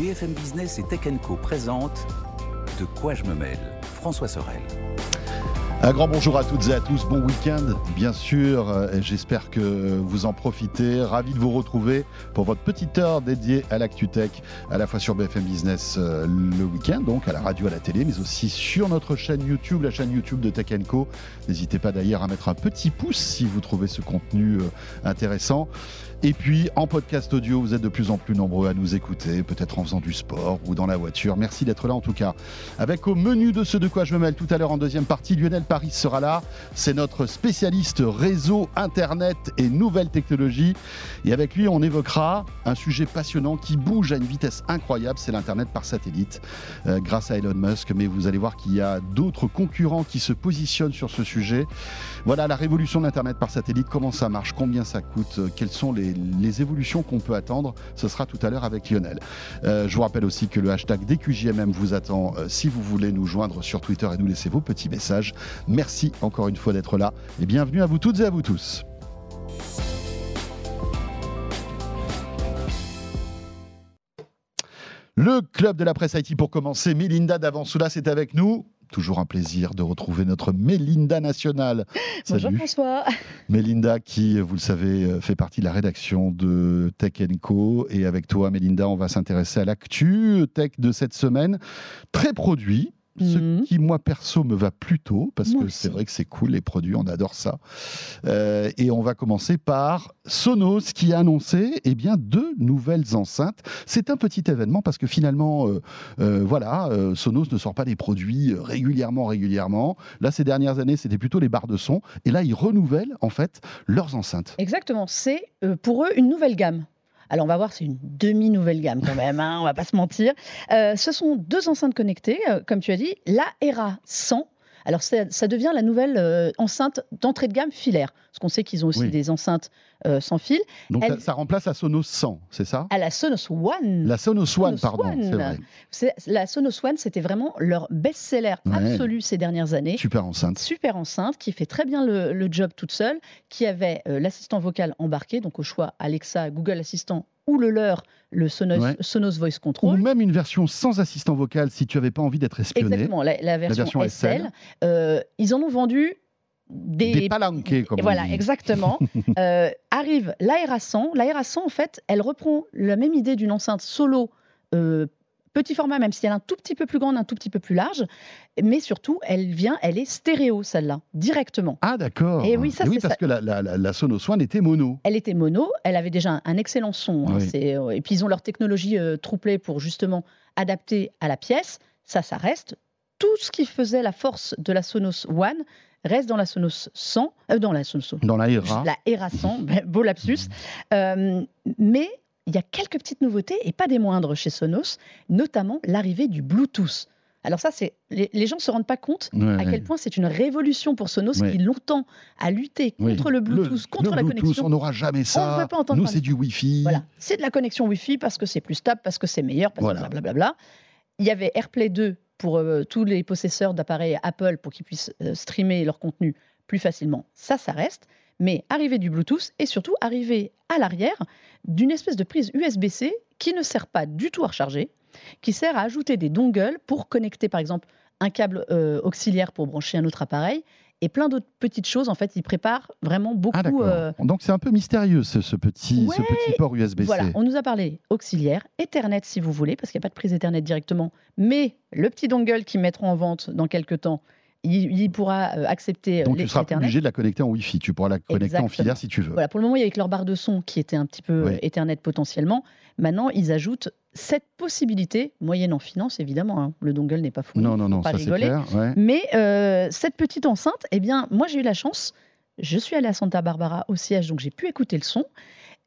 BFM Business et Tech Co présentent De quoi je me mêle François Sorel. Un grand bonjour à toutes et à tous, bon week-end bien sûr, j'espère que vous en profitez, ravi de vous retrouver pour votre petite heure dédiée à l'ActuTech, à la fois sur BFM Business euh, le week-end, donc à la radio, à la télé, mais aussi sur notre chaîne YouTube, la chaîne YouTube de Tech Co. N'hésitez pas d'ailleurs à mettre un petit pouce si vous trouvez ce contenu euh, intéressant. Et puis en podcast audio, vous êtes de plus en plus nombreux à nous écouter, peut-être en faisant du sport ou dans la voiture. Merci d'être là en tout cas. Avec au menu de ce de quoi je me mêle tout à l'heure en deuxième partie, Lionel Paris sera là. C'est notre spécialiste réseau, internet et nouvelles technologies. Et avec lui, on évoquera un sujet passionnant qui bouge à une vitesse incroyable, c'est l'internet par satellite, euh, grâce à Elon Musk. Mais vous allez voir qu'il y a d'autres concurrents qui se positionnent sur ce sujet. Voilà la révolution de l'internet par satellite, comment ça marche, combien ça coûte, euh, quelles sont les les, évolutions qu'on peut attendre. Ce sera tout à l'heure avec Lionel. Euh, je vous rappelle aussi que le hashtag DQJMM vous attend euh, si vous voulez nous joindre sur Twitter et nous laisser vos petits messages. Merci encore une fois d'être là et bienvenue à vous toutes et à vous tous. Le club de la presse IT pour commencer. Melinda Davansoula, c'est avec nous. Toujours un plaisir de retrouver notre Mélinda nationale. Bonjour François. Mélinda qui, vous le savez, euh, fait partie de la rédaction de Tech Co. Et avec toi, Mélinda, on va s'intéresser à l'actu tech de cette semaine. Très produit, ce mhm. qui, moi, perso, me va plutôt, parce que c'est vrai que c'est cool, les produits, on adore ça. Euh, et on va commencer par Sonos, qui a annoncé eh bien, deux nouvelles enceintes. C'est un petit événement, parce que finalement, euh, euh, voilà, Sonos ne sort pas des produits régulièrement, régulièrement. Là, ces dernières années, c'était plutôt les barres de son. Et là, ils renouvellent, en fait, leurs enceintes. Exactement. C'est pour eux une nouvelle gamme. Alors on va voir, c'est une demi-nouvelle gamme quand même, hein, on va pas se mentir. Euh, ce sont deux enceintes connectées, euh, comme tu as dit, la ERA 100. Alors ça, devient la nouvelle euh, enceinte d'entrée de gamme filaire, parce qu'on sait qu'ils ont aussi des enceintes sans fil. Donc ça remplace la Sonos 100, c'est ça? À la Sonos One. La Sonos One, pardon, c'est vrai. La Sonos One, c'était vraiment leur best-seller absolu ces dernières années. Super enceinte. Super enceinte, qui fait très bien le, job toute seule, qui avait l'assistant vocal embarqué, donc au choix Alexa, Google Assistant ou le leur, le Sonos, Voice Control. Ou même une version sans assistant vocal si tu n'avais pas envie d'être espionné. Exactement, la, version, SL. Euh, ils en ont vendu des, des palanqués, comme Voilà, on dit. exactement. euh, arrive l'Aera 100. L'Aera 100, en fait, elle reprend la même idée d'une enceinte solo euh, petit format, même si elle est un tout petit peu plus grande, un tout petit peu plus large. Mais surtout, elle vient, elle est stéréo, celle-là, directement. Ah, d'accord. Et oui, ça, oui parce que la, la, Sonos One était mono. Elle était mono, elle avait déjà un, excellent son. Hein, euh, et puis, ils ont leur technologie euh, trouplée pour justement adapter à la pièce. Ça, ça reste. Tout ce qui faisait la force de la Sonos One reste dans la Sonos 100, euh, dans la Sonos. Dans la ERA. La ERA 100, beau lapsus. mais il y a quelques petites nouveautés, et pas des moindres chez Sonos, notamment l'arrivée du Bluetooth. Alors ça, c'est les, gens ne se rendent pas compte à quel point c'est une révolution pour Sonos qui longtemps a lutté contre le Bluetooth, contre la connexion. On n'aura jamais ça. Nous, c'est du Wi-Fi. Voilà, c'est de la connexion Wi-Fi parce que c'est plus stable, parce que c'est meilleur, parce que blablabla. Il y avait AirPlay 2 pour euh, tous les possesseurs d'appareils Apple pour qu'ils puissent euh, streamer leur contenu plus facilement. Ça, ça reste mais arriver du Bluetooth et surtout arriver à l'arrière d'une espèce de prise USB-C qui ne sert pas du tout à recharger, qui sert à ajouter des dongles pour connecter par exemple un câble euh, auxiliaire pour brancher un autre appareil et plein d'autres petites choses. En fait, il prépare vraiment beaucoup. Ah, Donc c'est un peu mystérieux ce, petit, ce petit port USB-C. Voilà, on nous a parlé auxiliaire, Ethernet si vous voulez, parce qu'il n'y a pas de prise Ethernet directement, mais le petit dongle qu'ils mettront en vente dans quelques temps il, pourra euh, accepter. Euh, Donc tu seras obligé de la connecter en Wi-Fi. Tu pourras la connecter en filaire si tu veux. Voilà, pour le moment, il y avait leur barre de son qui était un petit peu euh, Ethernet potentiellement. Maintenant, ils ajoutent cette possibilité, moyenne en finance évidemment. Hein. Le dongle n'est pas fou. Non, non, non, ça c'est clair. Mais cette petite enceinte, eh bien, moi j'ai eu la chance. Je suis allée à Santa Barbara au siège, donc j'ai pu écouter le son.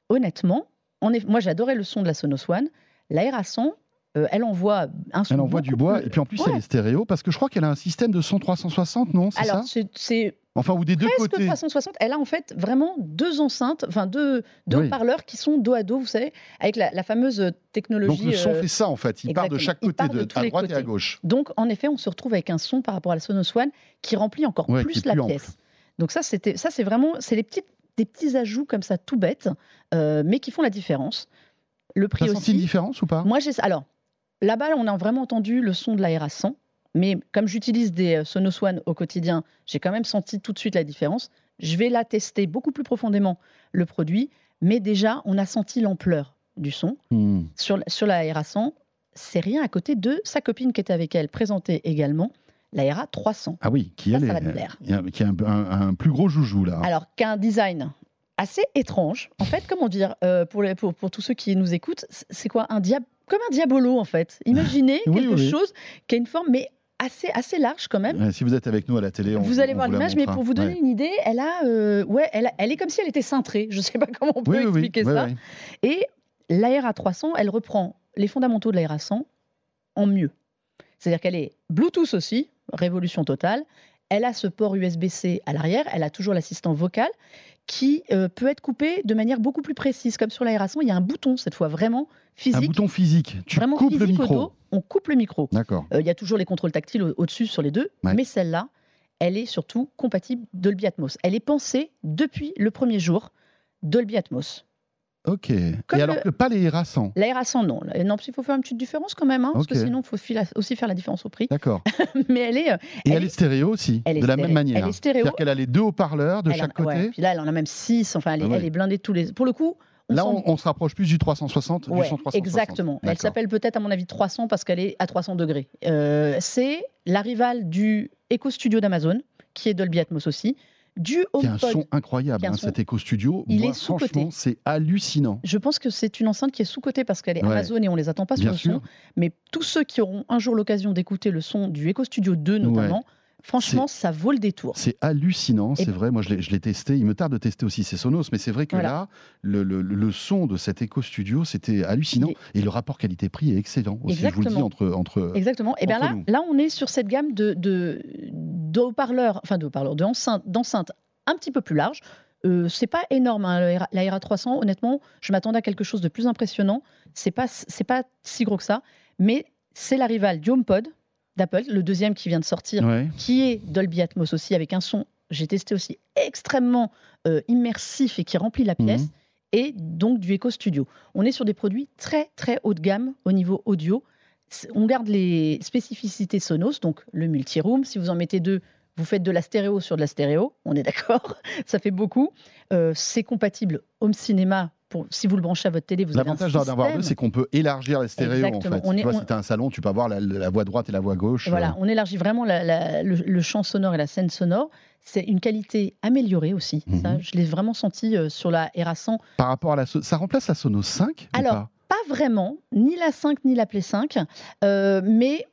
Honnêtement, on est... moi j'adorais le son de la Sonos One. L'aération, euh, elle envoie un son. Elle envoie du bois, et puis en plus, elle est stéréo, parce que je crois qu'elle a un système de son 360, non Alors, c'est. Enfin, ou des deux presque 360. Elle a en fait vraiment deux enceintes, enfin deux, deux parleurs qui sont dos à dos, vous savez, avec la, fameuse technologie. Donc le son euh, fait ça en fait, il part de chaque côté, de, à droite et à gauche. Donc en effet, on se retrouve avec un son par rapport à la Sonos One qui remplit encore plus la pièce. Donc ça, c'était, ça c'est vraiment, c'est les petites, des petits ajouts comme ça, tout bêtes, euh, mais qui font la différence. Le prix T'as aussi. senti une différence ou pas? Moi, j'ai alors là-bas, on a vraiment entendu le son de l'Aera 100. Mais comme j'utilise des euh, Sonos One au quotidien, j'ai quand même senti tout de suite la différence. Je vais la tester beaucoup plus profondément, le produit. Mais déjà, on a senti l'ampleur du son. Hmm. Sur, sur la Aera 100, c'est rien à côté de sa copine qui était avec elle, présentée également, la Aera 300. Ah oui, qui, Ça, va te a- qui a un, un- un plus gros joujou là. Alors qu'un design assez étrange. En fait, comment dire, euh, pour, les- pour, pour tous ceux qui nous écoutent, c'est quoi un diable Comme un diabolo, en fait. Imaginez Oui, quelque oui. chose qui a une forme, mais assez, assez large quand même. Ouais, si vous êtes avec nous à la télé, on, vous allez on voir l'image, mais pour vous donner Ouais. une idée, elle a, euh, ouais, elle, elle est comme si elle était cintrée. Je ne sais pas comment on peut Oui, expliquer ça. Et l'ARA 300, elle reprend les fondamentaux de l'ARA 100 en mieux. C'est-à-dire qu'elle est Bluetooth aussi, révolution totale. Elle a ce port USB-C à l'arrière, elle a toujours l'assistant vocal qui euh, peut être coupé de manière beaucoup plus précise. Comme sur 100, il y a un bouton cette fois vraiment Un physique, bouton physique. Tu vraiment coupes le physique micro. dos. On coupe le micro. D'accord. Euh, Il y a toujours les contrôles tactiles au- au-dessus sur les deux, Ouais. mais celle-là, elle est surtout compatible Dolby Atmos. Elle est pensée depuis le premier jour Dolby Atmos. Ok. Comme Et alors le- que pas les rassants. L'ARA 100, non. Non, il faut faire une petite différence quand même, hein, parce que sinon, il faut aussi faire la différence au prix. D'accord. Mais elle est, euh, Et Elle elle, est- stéréo aussi, elle est de la même manière. Elle est stéréo. C'est-à-dire qu'elle a les deux haut-parleurs de elle chaque côté. ouais, puis là, elle en a même 6. Enfin, elle est, Ah ouais. elle est blindée tous les. Pour le coup, on Là, on, on se rapproche plus du 360, Ouais, du 100 360. exactement. Elle s'appelle peut-être, à mon avis, 300 parce qu'elle est à 300 degrés. Euh, c'est la rivale du Echo Studio d'Amazon, qui est Dolby Atmos aussi, du Qui a un HomePod. son incroyable, un hein, son- cet Echo Studio. Il Moi, est franchement, c'est hallucinant. Je pense que c'est une enceinte qui est sous-cotée parce qu'elle est Ouais. Amazon et on les attend pas sur Bien le sûr. son. Mais tous ceux qui auront un jour l'occasion d'écouter le son du Echo Studio 2 notamment, franchement, ça vaut le détour. C'est hallucinant, c'est vrai. Moi, je l'ai- testé. Il me tarde de tester aussi ces Sonos, mais c'est vrai que Voilà. là, le, le- le son de cet Echo Studio, c'était hallucinant. Et le rapport qualité-prix est excellent aussi. Je vous le dis Exactement. entre entre. Exactement. Et bien entre là, nous. là, on est sur cette gamme de, de, de haut-parleurs, enfin de haut-parleurs, de enceintes, d'enceintes un petit peu plus larges. Euh, c'est pas énorme, hein, la la RA 300. Honnêtement, je m'attendais à quelque chose de plus impressionnant. C'est pas, c'est pas si gros que ça, mais c'est la rivale du HomePod d'Apple, le deuxième qui vient de sortir, Ouais. qui est Dolby Atmos aussi, avec un son, j'ai testé aussi, extrêmement euh, immersif et qui remplit la pièce, Mhm. et donc du Echo Studio. On est sur des produits très très haut de gamme au niveau audio. On garde les spécificités Sonos, donc le multi-room. Si vous en mettez deux, vous faites de la stéréo sur de la stéréo, on est d'accord, ça fait beaucoup. Euh, c'est compatible home cinéma. Pour, si vous le branchez à votre télé, vous avez L'avantage d'en avoir deux, c'est qu'on peut élargir les stéréos en fait. On tu vois, on- si tu as un salon, tu peux avoir la, la voix droite et la voix gauche. Voilà, euh, on élargit vraiment la- la- le, le champ sonore et la scène sonore. C'est une qualité améliorée aussi. Mhm. Ça, je l'ai vraiment senti euh, sur la RA 100. Par rapport à la. So- Ça remplace la Sonos 5 ou Alors, pas? Pas vraiment, ni la 5 ni la Play 5. euh, mais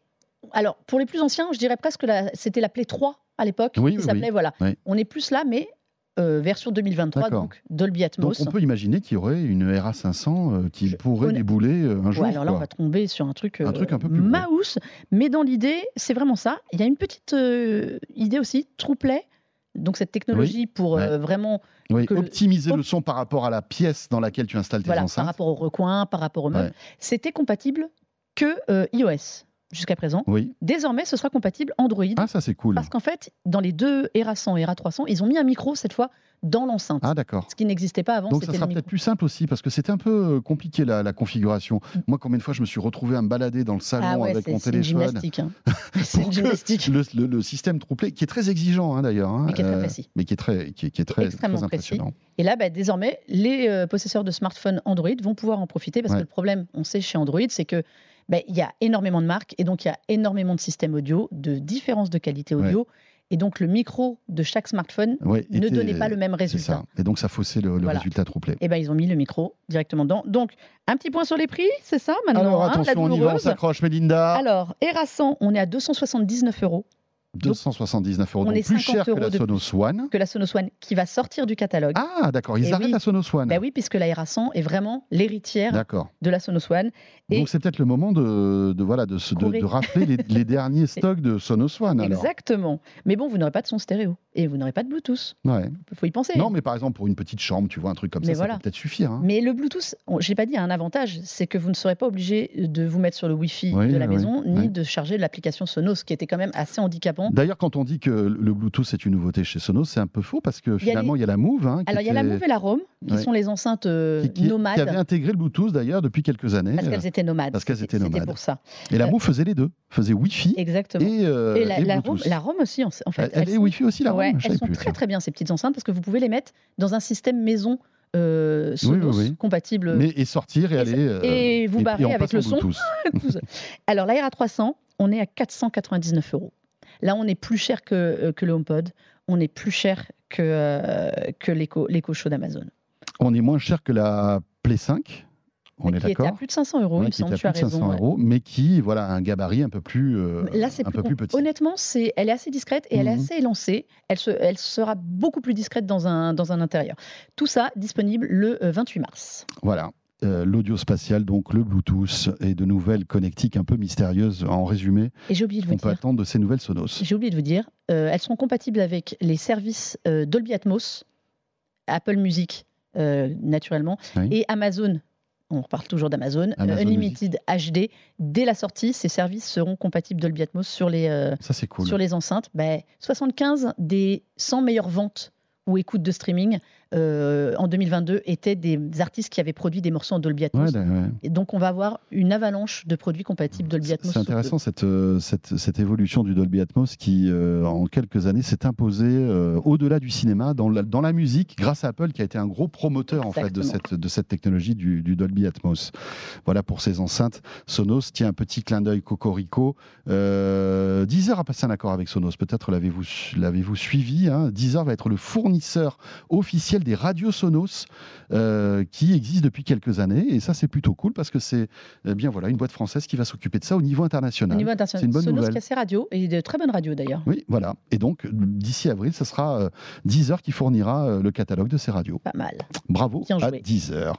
alors, pour les plus anciens, je dirais presque la- c'était la Play 3 à l'époque Oui, qui oui, s'appelait. oui. Voilà. Oui. On est plus là, mais euh, version 2023, D'accord. donc Dolby Donc Atmos. on peut imaginer qu'il y aurait une RA500 euh, qui Je- pourrait débouler euh, un jour. Ouais, alors là, on va tomber sur un truc, Un truc un peu plus mouse, mais dans l'idée, c'est vraiment ça. Il y a une petite idée aussi, TruePlay, donc cette technologie pour ouais. vraiment Oui, le- optimiser op- le son par rapport à la pièce dans laquelle tu installes tes voilà, par enceintes. rapport au recoin, par rapport au meuble, Ouais. c'était compatible que iOS jusqu'à présent. Oui. Désormais, ce sera compatible Android. Ah, ça c'est cool. Parce qu'en fait, dans les deux ERA 100 et ERA 300, ils ont mis un micro cette fois dans l'enceinte. Ah, d'accord. Ce qui n'existait pas avant, Donc ça sera peut-être plus simple aussi parce que c'était un peu euh, compliqué la, la configuration. Mm. Moi, combien de fois je me suis retrouvé à me balader dans le salon Ah ouais, avec c'est mon c'est téléphone. gymnastique. hein. c'est gymnastique. Le, le- le système trouplé, qui est très exigeant hein, d'ailleurs, hein, Mais qui est très précis. mais qui est très, qui est, qui est très, Extrêmement très précis. impressionnant. Et là, bah, désormais, les euh, possesseurs de smartphones Android vont pouvoir en profiter parce Ouais. que le problème, on sait chez Android, c'est que bah, il y a énormément de marques et donc il y a énormément de systèmes audio, de différences de qualité audio. Et donc le micro de chaque smartphone Ouais, ne était- donnait pas le même résultat. ça. Et donc ça faussait le, le Voilà. résultat trouplé. Et ben ils ont mis le micro directement dedans. Donc un petit point sur les prix, c'est ça maintenant Alors hein, la attention, on y va, on s'accroche, Mélinda. Alors, Erasan, on est à 279 euros 279 euros, on donc est plus 50 cher que la Sonos One. que la Sonos One qui va sortir du catalogue. Ah, d'accord, ils Eh arrêtent oui. la Sonos One. Ben oui, puisque la Erasan est vraiment l'héritière de la Sonos One. Et- Donc c'est peut-être le moment de, de, voilà, de, rappeler les, les derniers stocks de Sonos One. Alors. Exactement. Mais bon, vous n'aurez pas de son stéréo et vous n'aurez pas de Bluetooth. Ouais. Il faut y penser. Non, mais par exemple, pour une petite chambre, tu vois, un truc comme Mais ça, voilà. ça peut peut-être suffire. hein. Mais le Bluetooth, je l'ai pas dit, a un avantage, c'est que vous ne serez pas obligé de vous mettre sur le Wi-Fi Oui, de la oui, maison, ni de charger l'application Sonos, qui était quand même assez handicapante D'ailleurs, quand on dit que le Bluetooth est une nouveauté chez Sonos, c'est un peu faux parce que finalement, il y a, la Move. Hein, Alors, il y a la Move et la Roam, qui sont les enceintes nomades. Qui avaient intégré le Bluetooth d'ailleurs depuis quelques années. Parce qu'elles étaient nomades. Parce qu'elles étaient nomades. C'était pour ça. Et la Move faisait les deux. Faisait Wi-Fi. Exactement. Et, la, Roam, la, Roam, aussi, en fait. Elle, est Wi-Fi aussi, la Roam. Ouais, elles sont très très bien ces petites enceintes parce que vous pouvez les mettre dans un système maison euh, Sonos compatible. Mais, et sortir et, aller. Euh, et vous barrer avec le son. Alors, la RA300, on est à 499 euros. Là, on est plus cher que, euh, que le HomePod. On est plus cher que, euh, que l'Echo Show d'Amazon. On est moins cher que la Play 5 on est qui était à plus de 500 euros, il me semble, tu as raison. Euros, mais qui, voilà, a un gabarit un peu plus, euh, Là, c'est un peu plus petit. Honnêtement, c'est, elle est assez discrète et elle est mhm. assez élancée. Elle, se, elle sera beaucoup plus discrète dans un, dans un intérieur. Tout ça disponible le 28 euh, mars. Voilà. Euh, l'audio spatial, donc le Bluetooth et de nouvelles connectiques un peu mystérieuses en résumé. Et j'ai oublié de vous on peut attendre de ces nouvelles Sonos. J'ai oublié de vous dire, elles seront compatibles avec les services Dolby Atmos, Apple Music naturellement, et Amazon on reparle toujours d'Amazon, euh, Unlimited HD. Dès la sortie, ces services seront compatibles Dolby Atmos sur les, euh, sur les enceintes. 75 ben, des 100 meilleures ventes ou écoutes de streaming euh, en 2022 étaient des artistes qui avaient produit des morceaux en Dolby Atmos. Et donc on va avoir une avalanche de produits compatibles Dolby Atmos. C'est intéressant cette, euh, cette, cette, évolution du Dolby Atmos qui, euh, en quelques années, s'est imposée au-delà du cinéma, dans la, dans la musique, grâce à Apple qui a été un gros promoteur en fait de cette, de cette technologie du, du, Dolby Atmos. Voilà pour ces enceintes. Sonos, tient un petit clin d'œil cocorico. Deezer a passé un accord avec Sonos. Peut-être l'avez-vous l'avez-vous suivi. Hein. Deezer va être le fournisseur officiel des radios Sonos euh, qui existent depuis quelques années. Et ça, c'est plutôt cool parce que c'est eh bien voilà une boîte française qui va s'occuper de ça au niveau international. Au niveau international. C'est une bonne Sonos nouvelle. qui a ses radios et de très bonnes radios d'ailleurs. Oui, voilà. Et donc d'ici avril, ce sera euh, Deezer qui fournira euh, le catalogue de ces radios. Pas mal. Bravo à Deezer.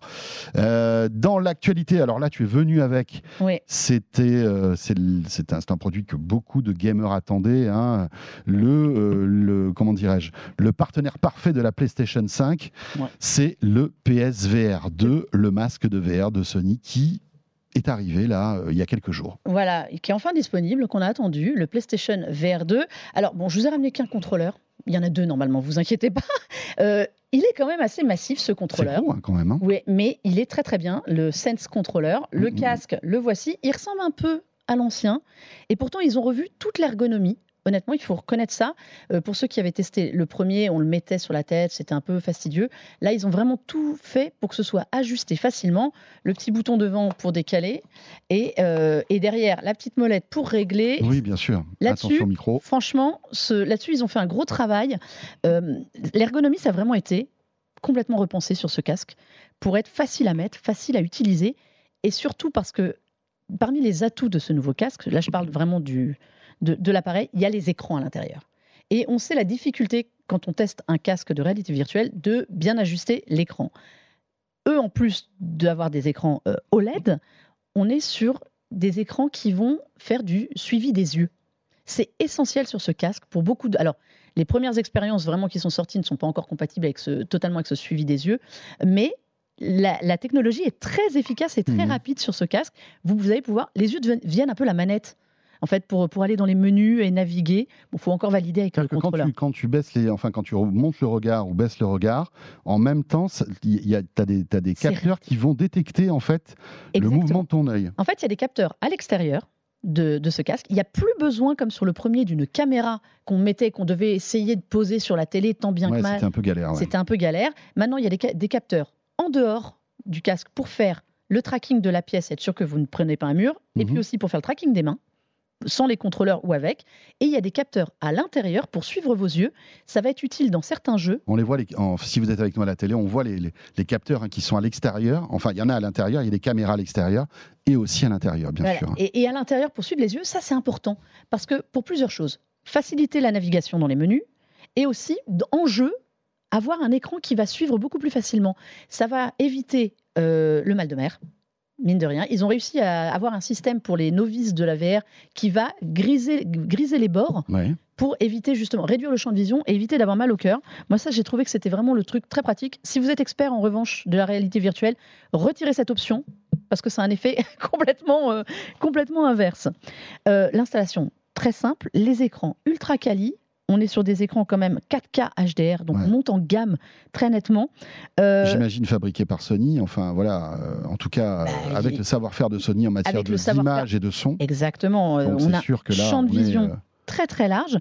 dans l'actualité, alors là, tu es venu avec. Oui. C'était c'est un, un, produit que beaucoup de gamers attendaient. Hein. Le, le comment dirais-je le partenaire parfait de la PlayStation 5 c'est le PSVR 2, le masque de VR de Sony qui est arrivé là euh, il y a quelques jours. Voilà, qui est enfin disponible, qu'on a attendu, le PlayStation VR 2. Alors bon, je vous ai ramené qu'un contrôleur. Il y en a deux normalement, vous inquiétez pas. Euh, il est quand même assez massif ce contrôleur. Hein, quand même. Hein. Oui, mais il est très très bien. Le Sense Controller, le casque, le voici. Il ressemble un peu à l'ancien. Et pourtant, ils ont revu toute l'ergonomie. Honnêtement, il faut reconnaître ça. Euh, pour ceux qui avaient testé le premier, on le mettait sur la tête, c'était un peu fastidieux. Là, ils ont vraiment tout fait pour que ce soit ajusté facilement. Le petit bouton devant pour décaler et, euh, derrière la petite molette pour régler. Oui, bien sûr. Attention micro. Franchement, là-dessus, ils ont fait un gros travail. Euh, l'ergonomie, ça a vraiment été complètement repensé sur ce casque pour être facile à mettre, facile à utiliser et surtout parce que parmi les atouts de ce nouveau casque, là, je parle vraiment du de, l'appareil, il y a les écrans à l'intérieur. Et on sait la difficulté, quand on teste un casque de réalité virtuelle, de bien ajuster l'écran. Eux, en plus d'avoir des écrans euh, OLED, on est sur des écrans qui vont faire du suivi des yeux. C'est essentiel sur ce casque pour beaucoup de. Alors, les premières expériences vraiment qui sont sorties ne sont pas encore compatibles avec ce, totalement avec ce suivi des yeux, mais la, technologie est très efficace et très mmh. rapide sur ce casque. Vous, vous allez pouvoir. Les yeux deviennent un peu la manette en fait, pour, pour aller dans les menus et naviguer, il faut encore valider avec le contrôleur. Quand tu, quand tu, baisses les, enfin, quand tu montes le regard ou baisses le regard, en même temps, tu as des, as des capteurs qui vont détecter en fait le mouvement de ton œil. En fait, il y a des capteurs à l'extérieur de, de, ce casque. Il n'y a plus besoin, comme sur le premier, d'une caméra qu'on mettait, qu'on devait essayer de poser sur la télé tant bien que mal. C'était un peu galère. C'était un peu galère. Maintenant, il y a des, des, capteurs en dehors du casque pour faire le tracking de la pièce, être sûr que vous ne prenez pas un mur, et puis mhm. aussi pour faire le tracking des mains sans les contrôleurs ou avec. Et il y a des capteurs à l'intérieur pour suivre vos yeux. Ça va être utile dans certains jeux. On les voit, si vous êtes avec nous à la télé, on voit les, capteurs hein, qui sont à l'extérieur. Enfin, il y en a à l'intérieur, il y a des caméras à l'extérieur et aussi à l'intérieur, bien sûr. Et, à l'intérieur, pour suivre les yeux, ça c'est important. Parce que pour plusieurs choses. Faciliter la navigation dans les menus et aussi, en jeu, avoir un écran qui va suivre beaucoup plus facilement. Ça va éviter euh, le mal de mer mine de rien. Ils ont réussi à avoir un système pour les novices de la VR qui va griser, griser les bords pour éviter justement, réduire le champ de vision et éviter d'avoir mal au cœur. Moi, ça, j'ai trouvé que c'était vraiment le truc très pratique. Si vous êtes expert, en revanche, de la réalité virtuelle, retirez cette option parce que c'est un effet complètement, euh, complètement inverse. Euh, l'installation très simple, les écrans ultra quali. On est sur des écrans quand même 4K HDR, donc Ouais. on monte en gamme très nettement. Euh, J'imagine fabriqué par Sony. Enfin, voilà. euh, en tout cas, Bah, euh, avec le savoir-faire de Sony en matière d'image et de son. exactement. Donc on c'est a sûr que là, champ de est, vision très très large.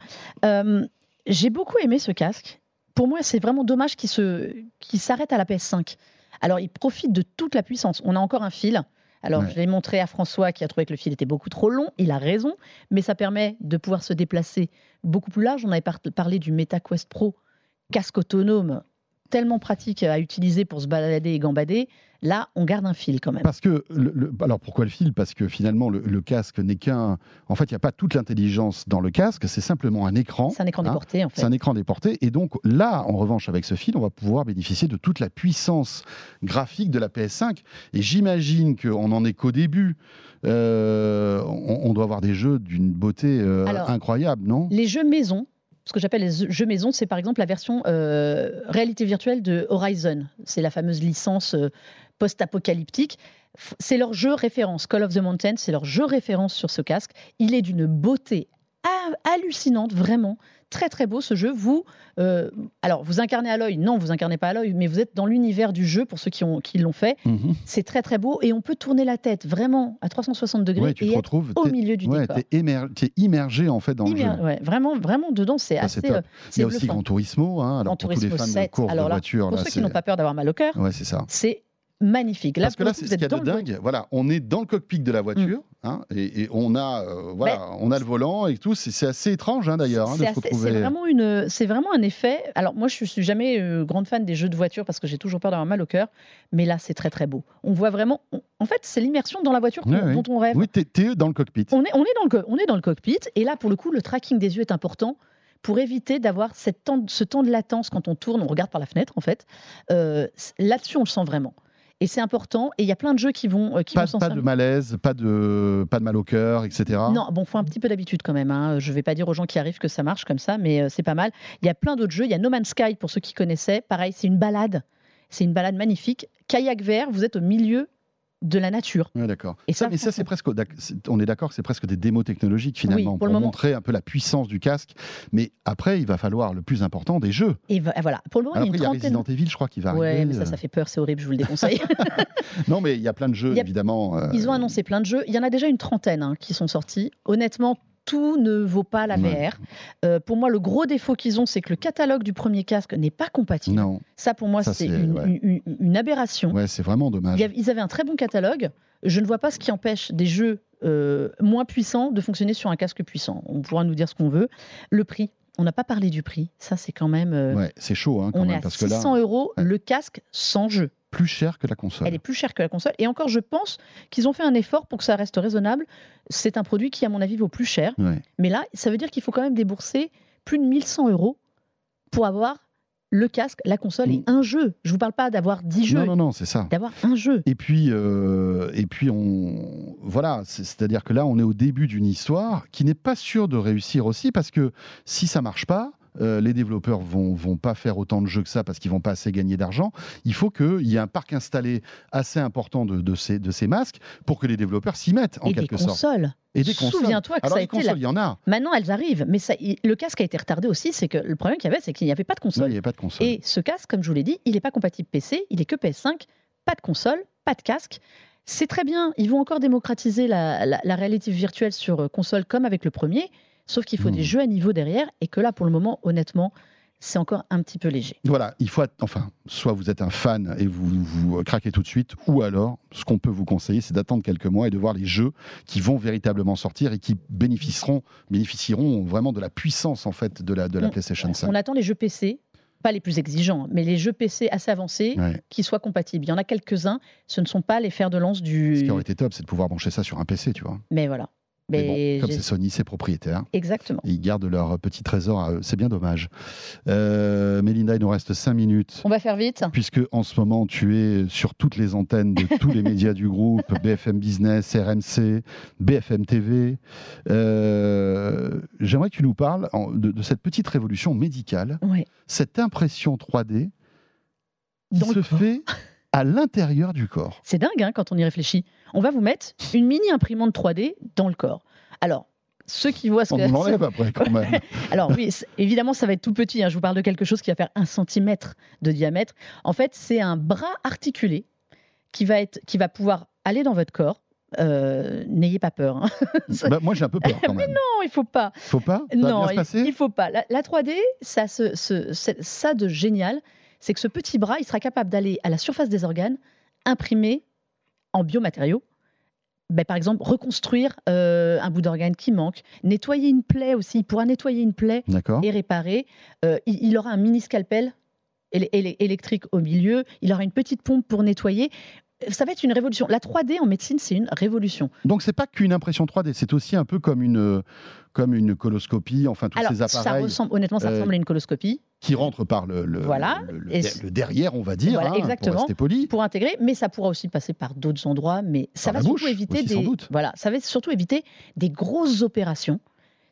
J'ai beaucoup aimé ce casque. Pour moi, c'est vraiment dommage qu'il se, qu'il s'arrête à la PS5. Alors, il profite de toute la puissance. On a encore un fil. Alors, Ouais. je l'ai montré à François qui a trouvé que le fil était beaucoup trop long. Il a raison, mais ça permet de pouvoir se déplacer beaucoup plus large. On avait par- parlé du MetaQuest Pro, casque autonome, tellement pratique à utiliser pour se balader et gambader. Là, on garde un fil quand même. Parce que, le- le- alors pourquoi le fil? Parce que finalement, le, le casque n'est qu'un. En fait, il n'y a pas toute l'intelligence dans le casque, c'est simplement un écran. C'est un écran hein. déporté, en fait. C'est un écran déporté. Et donc là, en revanche, avec ce fil, on va pouvoir bénéficier de toute la puissance graphique de la PS5. Et j'imagine qu'on n'en est qu'au début. Euh, on, on doit avoir des jeux d'une beauté euh, Alors, incroyable, non? Les jeux maison, ce que j'appelle les jeux maison, c'est par exemple la version euh, réalité virtuelle de Horizon. C'est la fameuse licence euh, post-apocalyptique. C'est leur jeu référence. Call of the Mountain, c'est leur jeu référence sur ce casque. Il est d'une beauté hallucinante, vraiment. Très très beau ce jeu. Vous, euh, alors vous incarnez à l'œil, non, vous incarnez pas à l'œil, mais vous êtes dans l'univers du jeu pour ceux qui ont qui l'ont fait. Mhm. C'est très très beau et on peut tourner la tête vraiment à 360 degrés Ouais, tu et te être au milieu du ouais, décor. t'es immergé en fait dans le jeu. Ouais, vraiment, vraiment dedans, c'est Ça, c'est assez. top. euh, Il y c'est a aussi. Gran Turismo, hein, alors Gran pour tous les Turismo fans de 7. course Alors de là, voiture. Pour là, ceux qui c'est- n'ont pas peur d'avoir mal au cœur, Ouais, c'est ça. c'est magnifique. Là, Parce que là, c'est ce qu'il y a de dingue. Voilà, on est dans le cockpit de la voiture, hein, et, et on a, euh, voilà, Ben, on a le volant et tout. C'est assez étrange, hein, d'ailleurs, hein, C'est c'est vraiment une, c'est vraiment un effet. Alors moi, je suis jamais euh, grande fan des jeux de voiture parce que j'ai toujours peur d'avoir mal au cœur. Mais là, c'est très très beau. On voit vraiment. on- en fait, c'est l'immersion dans la voiture Ouais, ouais. dont on rêve. Oui, t'es t'es dans le cockpit. On est, on est dans le, on est dans le cockpit et là, pour le coup, le tracking des yeux est important pour éviter d'avoir ce temps de latence quand on tourne, on regarde par la fenêtre en fait. Euh, Là-dessus, on le sent vraiment. Et c'est important. Et il y a plein de jeux qui vont, euh, qui Pas, vont pas de malaise, pas de, pas de mal au cœur, etc. Non, bon, faut un petit peu d'habitude quand même. Hein. Je vais pas dire aux gens qui arrivent que ça marche comme ça, mais euh, c'est pas mal. Il y a plein d'autres jeux. Il y a No Man's Sky pour ceux qui connaissaient. Pareil, c'est une balade. C'est une balade magnifique. Kayak vert, vous êtes au milieu de la nature. Ouais, d'accord. Et Ça, ça, mais ça, c'est presque. On est d'accord c'est presque des démos technologiques finalement pour montrer un peu la puissance du casque. Mais après, il va falloir le plus important des jeux. Et va- voilà. Pour le moment, il y après, a il y une a trentaine. Resident Evil, je crois, qui va Ouais, arriver. mais ça, euh. ça fait peur. C'est horrible. Je vous le déconseille. Non, mais il y a plein de jeux, a- évidemment. euh, Ils ont annoncé plein de jeux. Il y en a déjà une trentaine hein, qui sont sortis. Honnêtement, tout ne vaut pas la Ouais. VR. Euh, pour moi, le gros défaut qu'ils ont, c'est que le catalogue du premier casque n'est pas compatible. Non, Ça, pour moi, c'est une, ouais. une- une- une aberration. ouais, c'est vraiment dommage. ils avaient un très bon catalogue. Je ne vois pas ce qui empêche des jeux euh, moins puissants de fonctionner sur un casque puissant. On pourra nous dire ce qu'on veut. Le prix, on n'a pas parlé du prix. Ça, c'est quand même. euh, Ouais, c'est chaud, hein, quand on même, est à parce que 600 là, euros ouais. le casque sans jeu. Plus cher que la console. Elle est plus chère que la console. Et encore, je pense qu'ils ont fait un effort pour que ça reste raisonnable. C'est un produit qui, à mon avis, vaut plus cher. Ouais. Mais là, ça veut dire qu'il faut quand même débourser plus de 1100 euros pour avoir le casque, la console et Mm. un jeu. Je vous parle pas d'avoir 10 jeux, Non, non, non, c'est ça. d'avoir un jeu. Et puis, euh, et puis on, voilà, c'est- c'est-à-dire que là, on est au début d'une histoire qui n'est pas sûre de réussir aussi, parce que si ça marche pas, euh, les développeurs vont, vont pas faire autant de jeux que ça parce qu'ils vont pas assez gagner d'argent. Il faut qu'il y ait un parc installé assez important de, de ces, de ces masques pour que les développeurs s'y mettent en et des quelque sorte. consoles. Et des consoles. Souviens-toi que Alors ça a été la- il y en a. Maintenant, elles arrivent, mais ça, il- le casque a été retardé aussi. C'est que le problème qu'il y avait, c'est qu'il n'y avait pas de Non, console. il n'y pas de console. Et ce casque, comme je vous l'ai dit, il n'est pas compatible PC, il est que PS5, pas de console, pas de casque. C'est très bien, ils vont encore démocratiser la, la, la réalité virtuelle sur euh, console comme avec le premier, sauf qu'il faut Hmm. des jeux à niveau derrière et que là, pour le moment, honnêtement, c'est encore un petit peu léger. Voilà, il faut, enfin, soit vous êtes un fan et vous, vous craquez tout de suite, ou alors, ce qu'on peut vous conseiller, c'est d'attendre quelques mois et de voir les jeux qui vont véritablement sortir et qui bénéficieront, bénéficieront vraiment de la puissance en fait de la, de la On- PlayStation 5. On attend les jeux PC, pas les plus exigeants, mais les jeux PC assez avancés Ouais. qui soient compatibles. Il y en a quelques-uns, ce ne sont pas les fers de lance Ce du. qui aurait été top, c'est de pouvoir brancher ça sur un PC, tu vois. Mais voilà. Mais Mais bon, comme c'est Sony, c'est propriétaire. Exactement. Et ils gardent leur petit trésor à eux. C'est bien dommage. Euh, Mélinda, il nous reste 5 minutes. On va faire vite. Puisque en ce moment tu es sur toutes les antennes de tous les médias du groupe, BFM Business, RMC, BFM TV, euh, j'aimerais que tu nous parles de, de cette petite révolution médicale, Ouais. cette impression 3D qui Dans se fait à l'intérieur du corps. C'est dingue hein, quand on y réfléchit. On va vous mettre une mini imprimante 3D dans le corps. Alors, ceux qui voient ce On que l'enlève après quand même. Alors oui, évidemment, ça va être tout petit. hein. Je vous parle de quelque chose qui va faire un centimètre de diamètre. En fait, c'est un bras articulé qui va, être, qui va pouvoir aller dans votre corps. Euh, N'ayez pas peur. hein. Bah, moi j'ai un peu peur quand même. Non, il faut pas. Faut pas? Ça va non, bien se il, passer? il faut pas. La, la 3D, ça, se- se- c'est- ça de génial, c'est que ce petit bras, il sera capable d'aller à la surface des organes, imprimer en biomatériaux. Ben, par exemple, reconstruire euh, un bout d'organe qui manque, nettoyer une plaie aussi. Il pourra nettoyer une plaie et réparer. Euh, il, il aura un mini scalpel éle- éle- électrique au milieu. Il aura une petite pompe pour nettoyer. Ça va être une révolution. La 3D en médecine, c'est une révolution. Donc c'est pas qu'une impression 3D, c'est aussi un peu comme une comme une coloscopie, enfin tous Alors, ces ça appareils ressemble, honnêtement, ça euh, ressemble à une coloscopie qui rentrent par le, le, Voilà. le, le- Et le derrière, on va dire, Voilà, hein, exactement. pour rester poli. pour intégrer, mais ça pourra aussi passer par d'autres endroits. Mais ça Par va surtout bouche éviter des voilà, ça va surtout éviter des grosses opérations,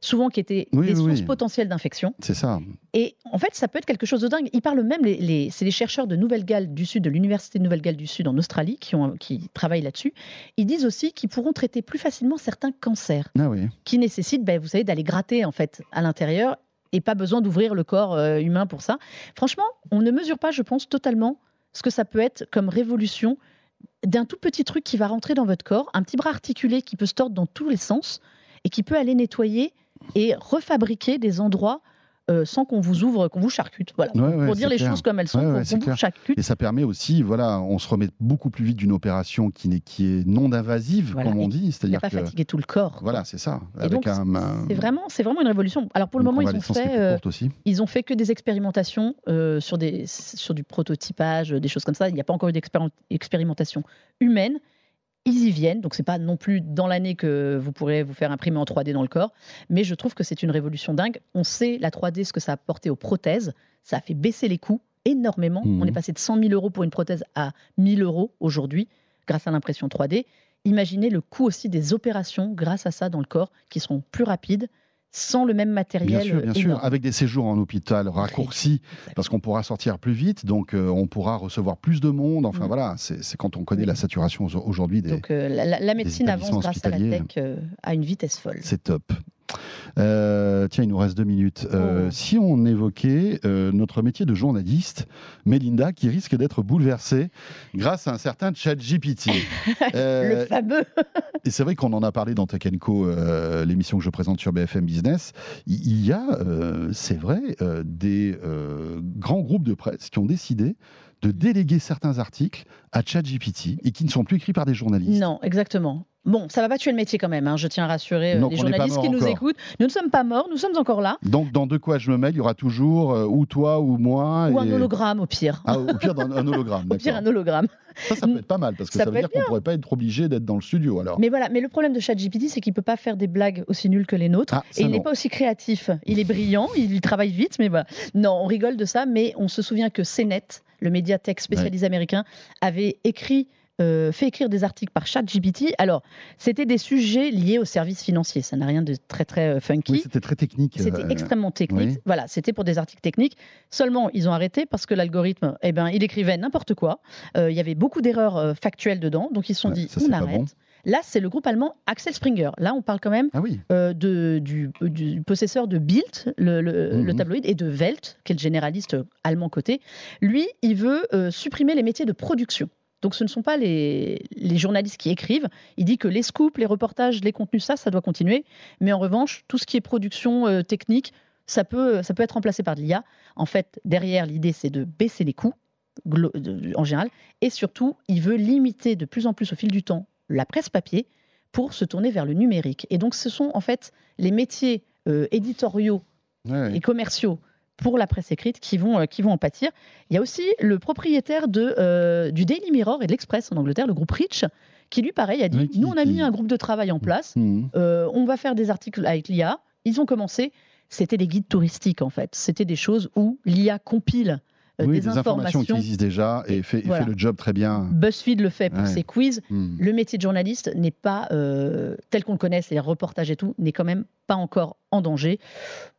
souvent qui étaient Oui, des oui, sources oui. potentielles d'infection. C'est ça. Et en fait, ça peut être quelque chose de dingue. Ils parlent même, les, les- c'est les chercheurs de Nouvelle-Galles du Sud, de l'Université de Nouvelle-Galles du Sud en Australie, qui, ont, qui travaillent là-dessus. Ils disent aussi qu'ils pourront traiter plus facilement certains cancers, Ah qui nécessitent, ben, vous savez, d'aller gratter en fait à l'intérieur et pas besoin d'ouvrir le corps euh, humain pour ça. Franchement, on ne mesure pas, je pense, totalement ce que ça peut être comme révolution d'un tout petit truc qui va rentrer dans votre corps, un petit bras articulé qui peut se tordre dans tous les sens et qui peut aller nettoyer et refabriquer des endroits euh, sans qu'on vous ouvre, qu'on vous charcute. Voilà. Ouais, ouais, pour dire les clair. choses comme elles sont, Ouais, qu'on vous charcute. Et ça permet aussi, voilà, on se remet beaucoup plus vite d'une opération qui, n'est- qui est non invasive, Voilà. comme on dit. C'est-à-dire pas que fatigué tout le corps. voilà, c'est ça. C'est vraiment, c'est vraiment une révolution. Alors pour le moment, ils ont est fait, euh, aussi. ils ont fait que des expérimentations euh, sur des, sur du prototypage, des choses comme ça. Il n'y a pas encore eu d'expérimentation humaine. Ils y viennent, donc c'est pas non plus dans l'année que vous pourrez vous faire imprimer en 3D dans le corps, mais je trouve que c'est une révolution dingue. On sait la 3D ce que ça a apporté aux prothèses, ça a fait baisser les coûts énormément. Mhm. On est passé de 100 000 euros pour une prothèse à 1000 euros aujourd'hui grâce à l'impression 3D. Imaginez le coût aussi des opérations grâce à ça dans le corps qui seront plus rapides, sans le même matériel. Bien sûr, bien sûr. Avec des séjours en hôpital raccourcis, parce qu'on pourra sortir plus vite, donc euh, on pourra recevoir plus de monde. Enfin Mm. voilà, c'est quand on connaît la saturation au- aujourd'hui des. Donc euh, la, médecine avance grâce à la tech euh, à une vitesse folle. C'est top. Euh, tiens, il nous reste deux minutes. Euh, Oh. Si on évoquait euh, notre métier de journaliste, Mélinda, qui risque d'être bouleversée grâce à un certain ChatGPT. Euh, le fameux. et c'est vrai qu'on en a parlé dans Tech Co, l'émission que je présente sur BFM Business. Il y a, c'est vrai, des grands groupes de presse qui ont décidé de déléguer certains articles à ChatGPT et qui ne sont plus écrits par des journalistes. Non, exactement. Bon, ça va pas tuer le métier quand même. hein, je tiens à rassurer euh, Donc, les journalistes qui nous encore. écoutent. Nous ne sommes pas morts, nous sommes encore là. Donc, dans De quoi je me mêle, il y aura toujours euh, ou toi ou moi. Ou un hologramme au pire. Ah, au pire, un hologramme. au pire, un hologramme. Ça, ça peut être pas mal parce que Ça veut dire qu'on pourrait pas être obligé d'être dans le studio alors. Mais voilà, mais le problème de ChatGPT, c'est qu'il peut pas faire des blagues aussi nulles que les nôtres. Ah, et il n'est pas aussi créatif. Il est brillant, il il travaille vite, mais voilà. Non, on rigole de ça, mais on se souvient que CNET, le médiathèque spécialisé américain, avait écrit. Euh, fait écrire des articles par ChatGPT. Alors, c'était des sujets liés aux services financiers. Ça n'a rien de très très euh, funky. Oui, c'était très technique. C'était euh, extrêmement technique. oui. Voilà, c'était pour des articles techniques. Seulement, ils ont arrêté parce que l'algorithme, eh ben, il écrivait n'importe quoi. Euh, il y avait beaucoup d'erreurs factuelles dedans. Donc, ils se sont Ouais, dit, ça, on arrête. bon. Là, c'est le groupe allemand Axel Springer. Là, on parle quand même Ah oui. euh, de, du, du possesseur de Bild, le, le- Mhm. le tabloïd, et de Welt, qui est le généraliste allemand coté. Lui, il veut euh, supprimer les métiers de production. Donc, ce ne sont pas les, les journalistes qui écrivent. Il dit que les scoops, les reportages, les contenus, ça, ça doit continuer. Mais en revanche, tout ce qui est production euh, technique, ça peut, ça peut être remplacé par de l'IA. En fait, derrière, l'idée, c'est de baisser les coûts, en général. Et surtout, il veut limiter de plus en plus au fil du temps la presse papier pour se tourner vers le numérique. Et donc, ce sont en fait les métiers euh, éditoriaux ouais. et commerciaux pour la presse écrite qui vont, euh, qui vont en pâtir. Il y a aussi le propriétaire de, euh, du Daily Mirror et de l'Express en Angleterre, le groupe Rich, qui lui, pareil, a dit Oui, qui- Nous, on a mis un groupe de travail en place, Mhm. euh, on va faire des articles avec l'IA. Ils ont commencé, c'était des guides touristiques en fait. C'était des choses où l'IA compile euh, oui, des, des informations qui existent déjà et fait, et Voilà. fait le job très bien. BuzzFeed le fait pour Ouais. ses quiz. Mhm. Le métier de journaliste n'est pas, tel qu'on le connaît, c'est-à-dire reportage et tout, n'est quand même pas encore en danger,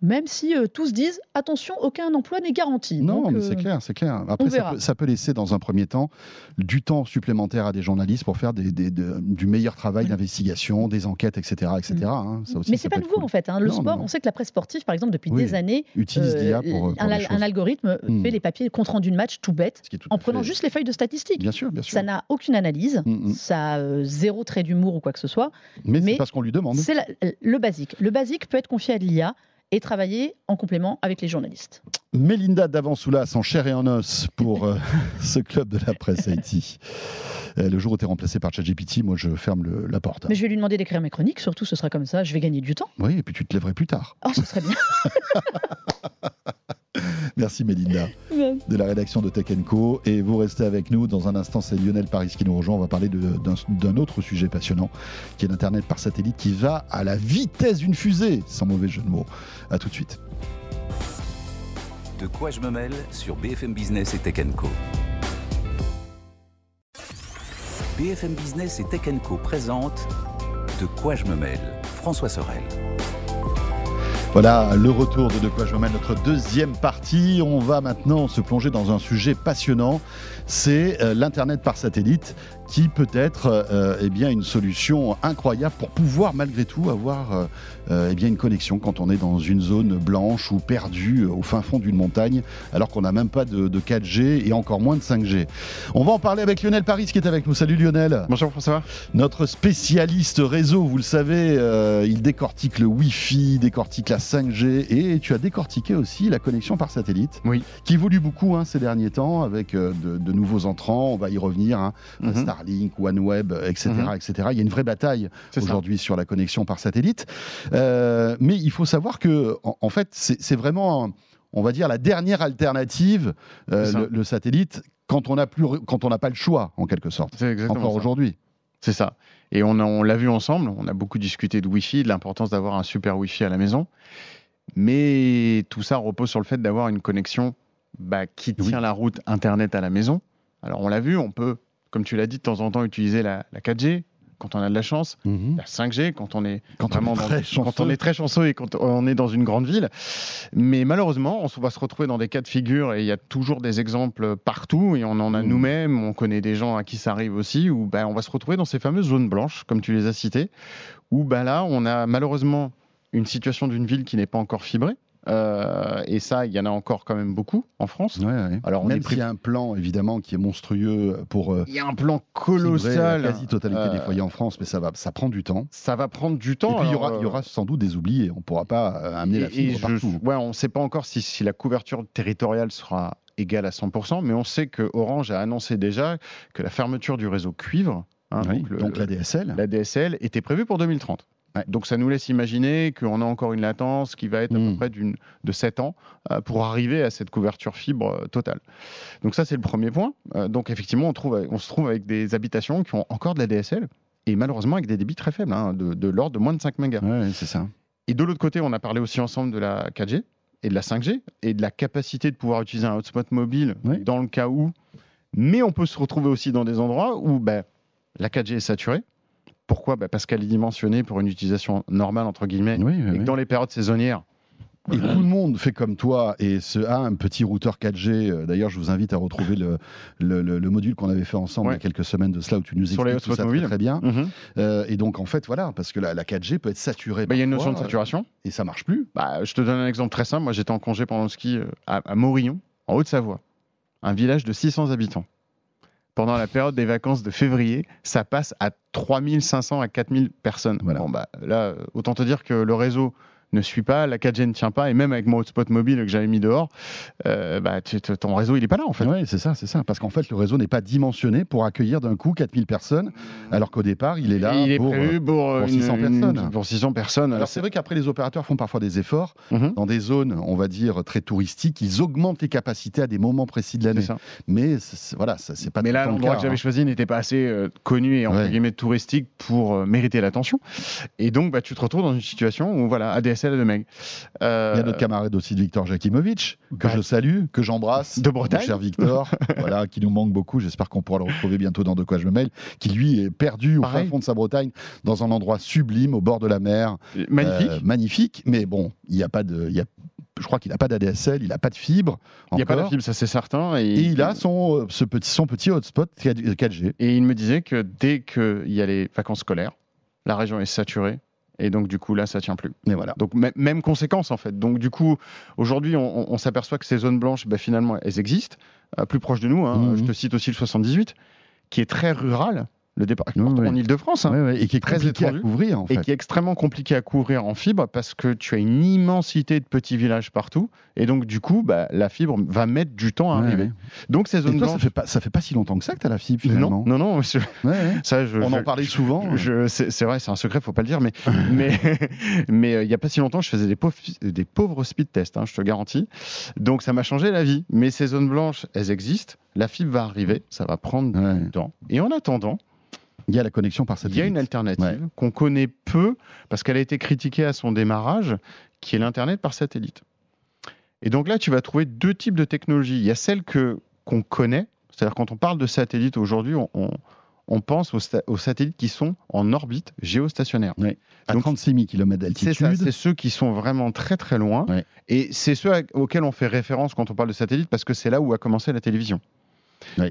même si euh, tous disent attention, aucun emploi n'est garanti. Non, mais c'est clair, c'est clair. Après, ça peut, laisser dans un premier temps du temps supplémentaire à des journalistes pour faire des, du meilleur travail d'investigation, des enquêtes, etc. etc. Mm. Hein. mais c'est pas nouveau en fait. Hein. Le sport, on sait que la presse sportive, par exemple, depuis des années, utilise l'IA pour, un, un, algorithme mm. fait les papiers compte rendu de match tout bête, en prenant juste les feuilles de statistiques. Bien sûr, bien sûr. Ça n'a aucune analyse, mm, ça a euh, zéro trait d'humour ou quoi que ce soit. Mais, c'est parce qu'on lui demande. C'est le basique. Le basique peut être confié à l'IA et travailler en complément avec les journalistes. Mélinda Davansoulas en chair et en os pour euh, ce club de la presse Haïti. Euh, le jour où tu es remplacé par ChatGPT, moi je ferme la porte. Mais je vais lui demander d'écrire mes chroniques, surtout ce sera comme ça, je vais gagner du temps. Oui, et puis tu te lèverais plus tard. Oh, ce serait bien. Merci Mélinda de la rédaction de Tech Co. Et vous restez avec nous. Dans un instant, c'est Lionel Paris qui nous rejoint. On va parler d'un autre sujet passionnant qui est l'Internet par satellite qui va à la vitesse d'une fusée, sans mauvais jeu de mots. A tout de suite. De quoi je me mêle sur BFM Business et Tech Co. BFM Business et Tech Co présente De quoi je me mêle François Sorel. Voilà le retour de De quoi je me mêle, notre deuxième partie. On va maintenant se plonger dans un sujet passionnant, c'est euh, l'Internet par satellite qui peut être euh, eh bien, une solution incroyable pour pouvoir malgré tout avoir euh, euh, eh bien, une connexion quand on est dans une zone blanche ou perdue au fin fond d'une montagne alors qu'on n'a même pas de, 4G et encore moins de 5G. On va en parler avec Lionel Paris qui est avec nous. Salut Lionel. Bonjour François. Notre spécialiste réseau, vous le savez, il décortique le Wi-Fi, décortique la 5G et tu as décortiqué aussi la connexion par satellite oui. qui évolue beaucoup hein, ces derniers temps avec de, nouveaux entrants. On va y revenir. Hein. Mhm. Starlink, OneWeb, etc., mhm. etc. Il y a une vraie bataille aujourd'hui sur la connexion par satellite. Euh, mais il faut savoir que, en, fait, c'est vraiment, on va dire, la dernière alternative, euh, le, satellite, quand on n'a plus, quand on n'a pas le choix, en quelque sorte. Encore aujourd'hui. C'est ça. Et on, on l'a vu ensemble. On a beaucoup discuté de Wi-Fi, de l'importance d'avoir un super Wi-Fi à la maison. Mais tout ça repose sur le fait d'avoir une connexion bah, qui tient la route Internet à la maison. Alors on l'a vu, on peut comme tu l'as dit, de temps en temps utiliser la, 4G quand on a de la chance, mhm. la 5G quand on est quand vraiment on est très quand on est très chanceux et quand on est dans une grande ville. Mais malheureusement, on va se retrouver dans des cas de figure et il y a toujours des exemples partout et on en a mhm. nous-mêmes, on connaît des gens à qui ça arrive aussi où ben, on va se retrouver dans ces fameuses zones blanches comme tu les as citées où ben là on a malheureusement une situation d'une ville qui n'est pas encore fibrée euh, et ça, il y en a encore quand même beaucoup en France. Alors, même s'il y a un plan évidemment qui est monstrueux pour. Euh, il y a un plan colossal. La quasi-totalité des foyers en France, mais ça va, ça prend du temps. Ça va prendre du temps. Et puis il y aura, il y aura sans doute des oubliés. On ne pourra pas euh, amener la fibre partout. Ouais, on ne sait pas encore si, si la couverture territoriale sera égale à 100%, mais on sait que Orange a annoncé déjà que la fermeture du réseau cuivre, hein, donc, donc la DSL, la DSL était prévue pour 2030. Donc ça nous laisse imaginer qu'on a encore une latence qui va être à peu hmm. près de 7 ans euh, pour arriver à cette couverture fibre euh, totale. Donc ça c'est le premier point. Euh, donc effectivement on, trouve, on se trouve avec des habitations qui ont encore de la DSL et malheureusement avec des débits très faibles, hein, de, l'ordre de moins de 5 mégas. c'est ça. Et de l'autre côté on a parlé aussi ensemble de la 4G et de la 5G et de la capacité de pouvoir utiliser un hotspot mobile dans le cas où. Mais on peut se retrouver aussi dans des endroits où ben, la 4G est saturée pourquoi bah, Parce qu'elle est dimensionnée pour une utilisation normale, entre guillemets, et que dans les périodes saisonnières, et tout le monde fait comme toi et se a un petit routeur 4G. Euh, d'ailleurs, je vous invite à retrouver le, le, module qu'on avait fait ensemble il y a quelques semaines de cela où tu nous expliques tout ça très, bien. Mhm. Euh, et donc, en fait, voilà, parce que la, 4G peut être saturée. Bah, il y a une notion de saturation. et ça marche plus. Bah, je te donne un exemple très simple. Moi, j'étais en congé pendant le ski euh, à, à Morillon, en Haute-Savoie. Un village de 600 habitants pendant la période des vacances de février, ça passe à 3500 à 4000 personnes. Bon, bah, là, autant te dire que le réseau ne suit pas, la 4G ne tient pas, et même avec mon hotspot mobile que j'avais mis dehors, euh, bah, ton réseau il n'est pas là en fait. Oui, c'est ça, c'est ça, parce qu'en fait le réseau n'est pas dimensionné pour accueillir d'un coup 4000 personnes, alors qu'au départ il est là il pour, est pour, 600 personnes. Pour 600 personnes. Alors c'est vrai qu'après les opérateurs font parfois des efforts mhm. dans des zones, on va dire très touristiques, ils augmentent les capacités à des moments précis de l'année. Mais voilà, c'est pas. Mais là l'endroit que j'avais hein. choisi n'était pas assez euh, connu et entre guillemets touristique pour euh, mériter l'attention, et donc bah, tu te retrouves dans une situation où voilà ADS de Meg. Euh, il y a notre camarade aussi de Victor Jakimovic, que bah, je salue, que j'embrasse. De Bretagne. cher Victor, voilà, qui nous manque beaucoup. J'espère qu'on pourra le retrouver bientôt dans De quoi je me mêle. Qui lui est perdu au fin fond de sa Bretagne, dans un endroit sublime, au bord de la mer. Magnifique. Euh, magnifique, mais bon, il n'y a pas de. Y a, je crois qu'il n'a pas d'ADSL, il n'a pas de fibre. Il n'y a pas de fibre, ça c'est certain. Et, il a son, euh, ce petit, son petit hotspot 4G. Et il me disait que dès qu'il y a les vacances scolaires, la région est saturée et donc, du coup, là, ça tient plus. Mais voilà. Donc, même conséquence, en fait. Donc, du coup, aujourd'hui, on, s'aperçoit que ces zones blanches, bah, finalement, elles existent. Euh, plus proches de nous, hein. mmh. je te cite aussi le 78, qui est très rural le département en Ile-de-France, hein, et qui est très compliqué à couvrir, en fait. et qui est extrêmement compliqué à couvrir en fibre parce que tu as une immensité de petits villages partout, et donc du coup, bah, la fibre va mettre du temps à arriver. Donc ces zones ça fait pas ça fait pas si longtemps que ça que tu as la fibre finalement. Non, non, non. ça, je, on en parlait souvent. c'est vrai, c'est un secret, faut pas le dire, mais mais mais euh, il y a pas si longtemps, je faisais des pauvres des pauvres speed tests, hein, je te garantis. Donc ça m'a changé la vie. Mais ces zones blanches, elles existent. La fibre va arriver, ça va prendre du temps. Et en attendant, il y a la connexion par satellite. Il y a une alternative qu'on connaît peu parce qu'elle a été critiquée à son démarrage, qui est l'Internet par satellite. Et donc là, tu vas trouver deux types de technologies. Il y a celle que qu'on connaît, c'est-à-dire quand on parle de satellite aujourd'hui, on, on, pense aux, satellites qui sont en orbite géostationnaire. À 36 000 km d'altitude. C'est ça, c'est ceux qui sont vraiment très très loin. Et c'est ceux auxquels on fait référence quand on parle de satellite parce que c'est là où a commencé la télévision.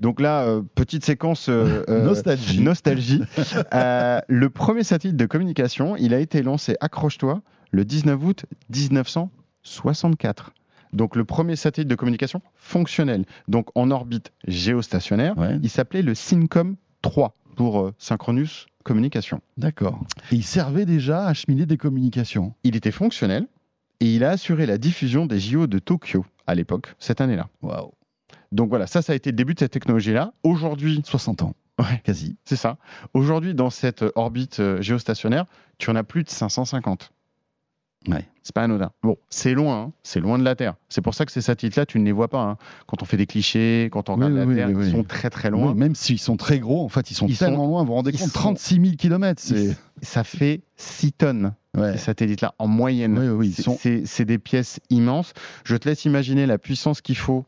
Donc là, euh, petite séquence euh, euh, nostalgie. nostalgie. le premier satellite de communication, il a été lancé, accroche-toi, le 19 août 1964. Donc le premier satellite de communication fonctionnel, donc en orbite géostationnaire, il s'appelait le SYNCOM 3 pour Synchronous Communication. D'accord. Et il servait déjà à acheminer des communications. Il était fonctionnel et il a assuré la diffusion des JO de Tokyo à l'époque, cette année-là. Waouh. Donc voilà, ça, ça a été le début de cette technologie-là. Aujourd'hui. 60 ans. Ouais, quasi. C'est ça. Aujourd'hui, dans cette orbite euh, géostationnaire, tu en as plus de 550. Ouais. C'est pas anodin. Bon, c'est loin, hein. c'est loin de la Terre. C'est pour ça que ces satellites-là, tu ne les vois pas. Hein. Quand on fait des clichés, quand on regarde la Terre, ils sont très très loin. même s'ils sont très gros, en fait, ils sont tellement loin. Vous vous rendez compte 36 000 km. Ça fait 6 tonnes ces satellites-là, en moyenne. Oui, c'est des pièces immenses. Je te laisse imaginer la puissance qu'il faut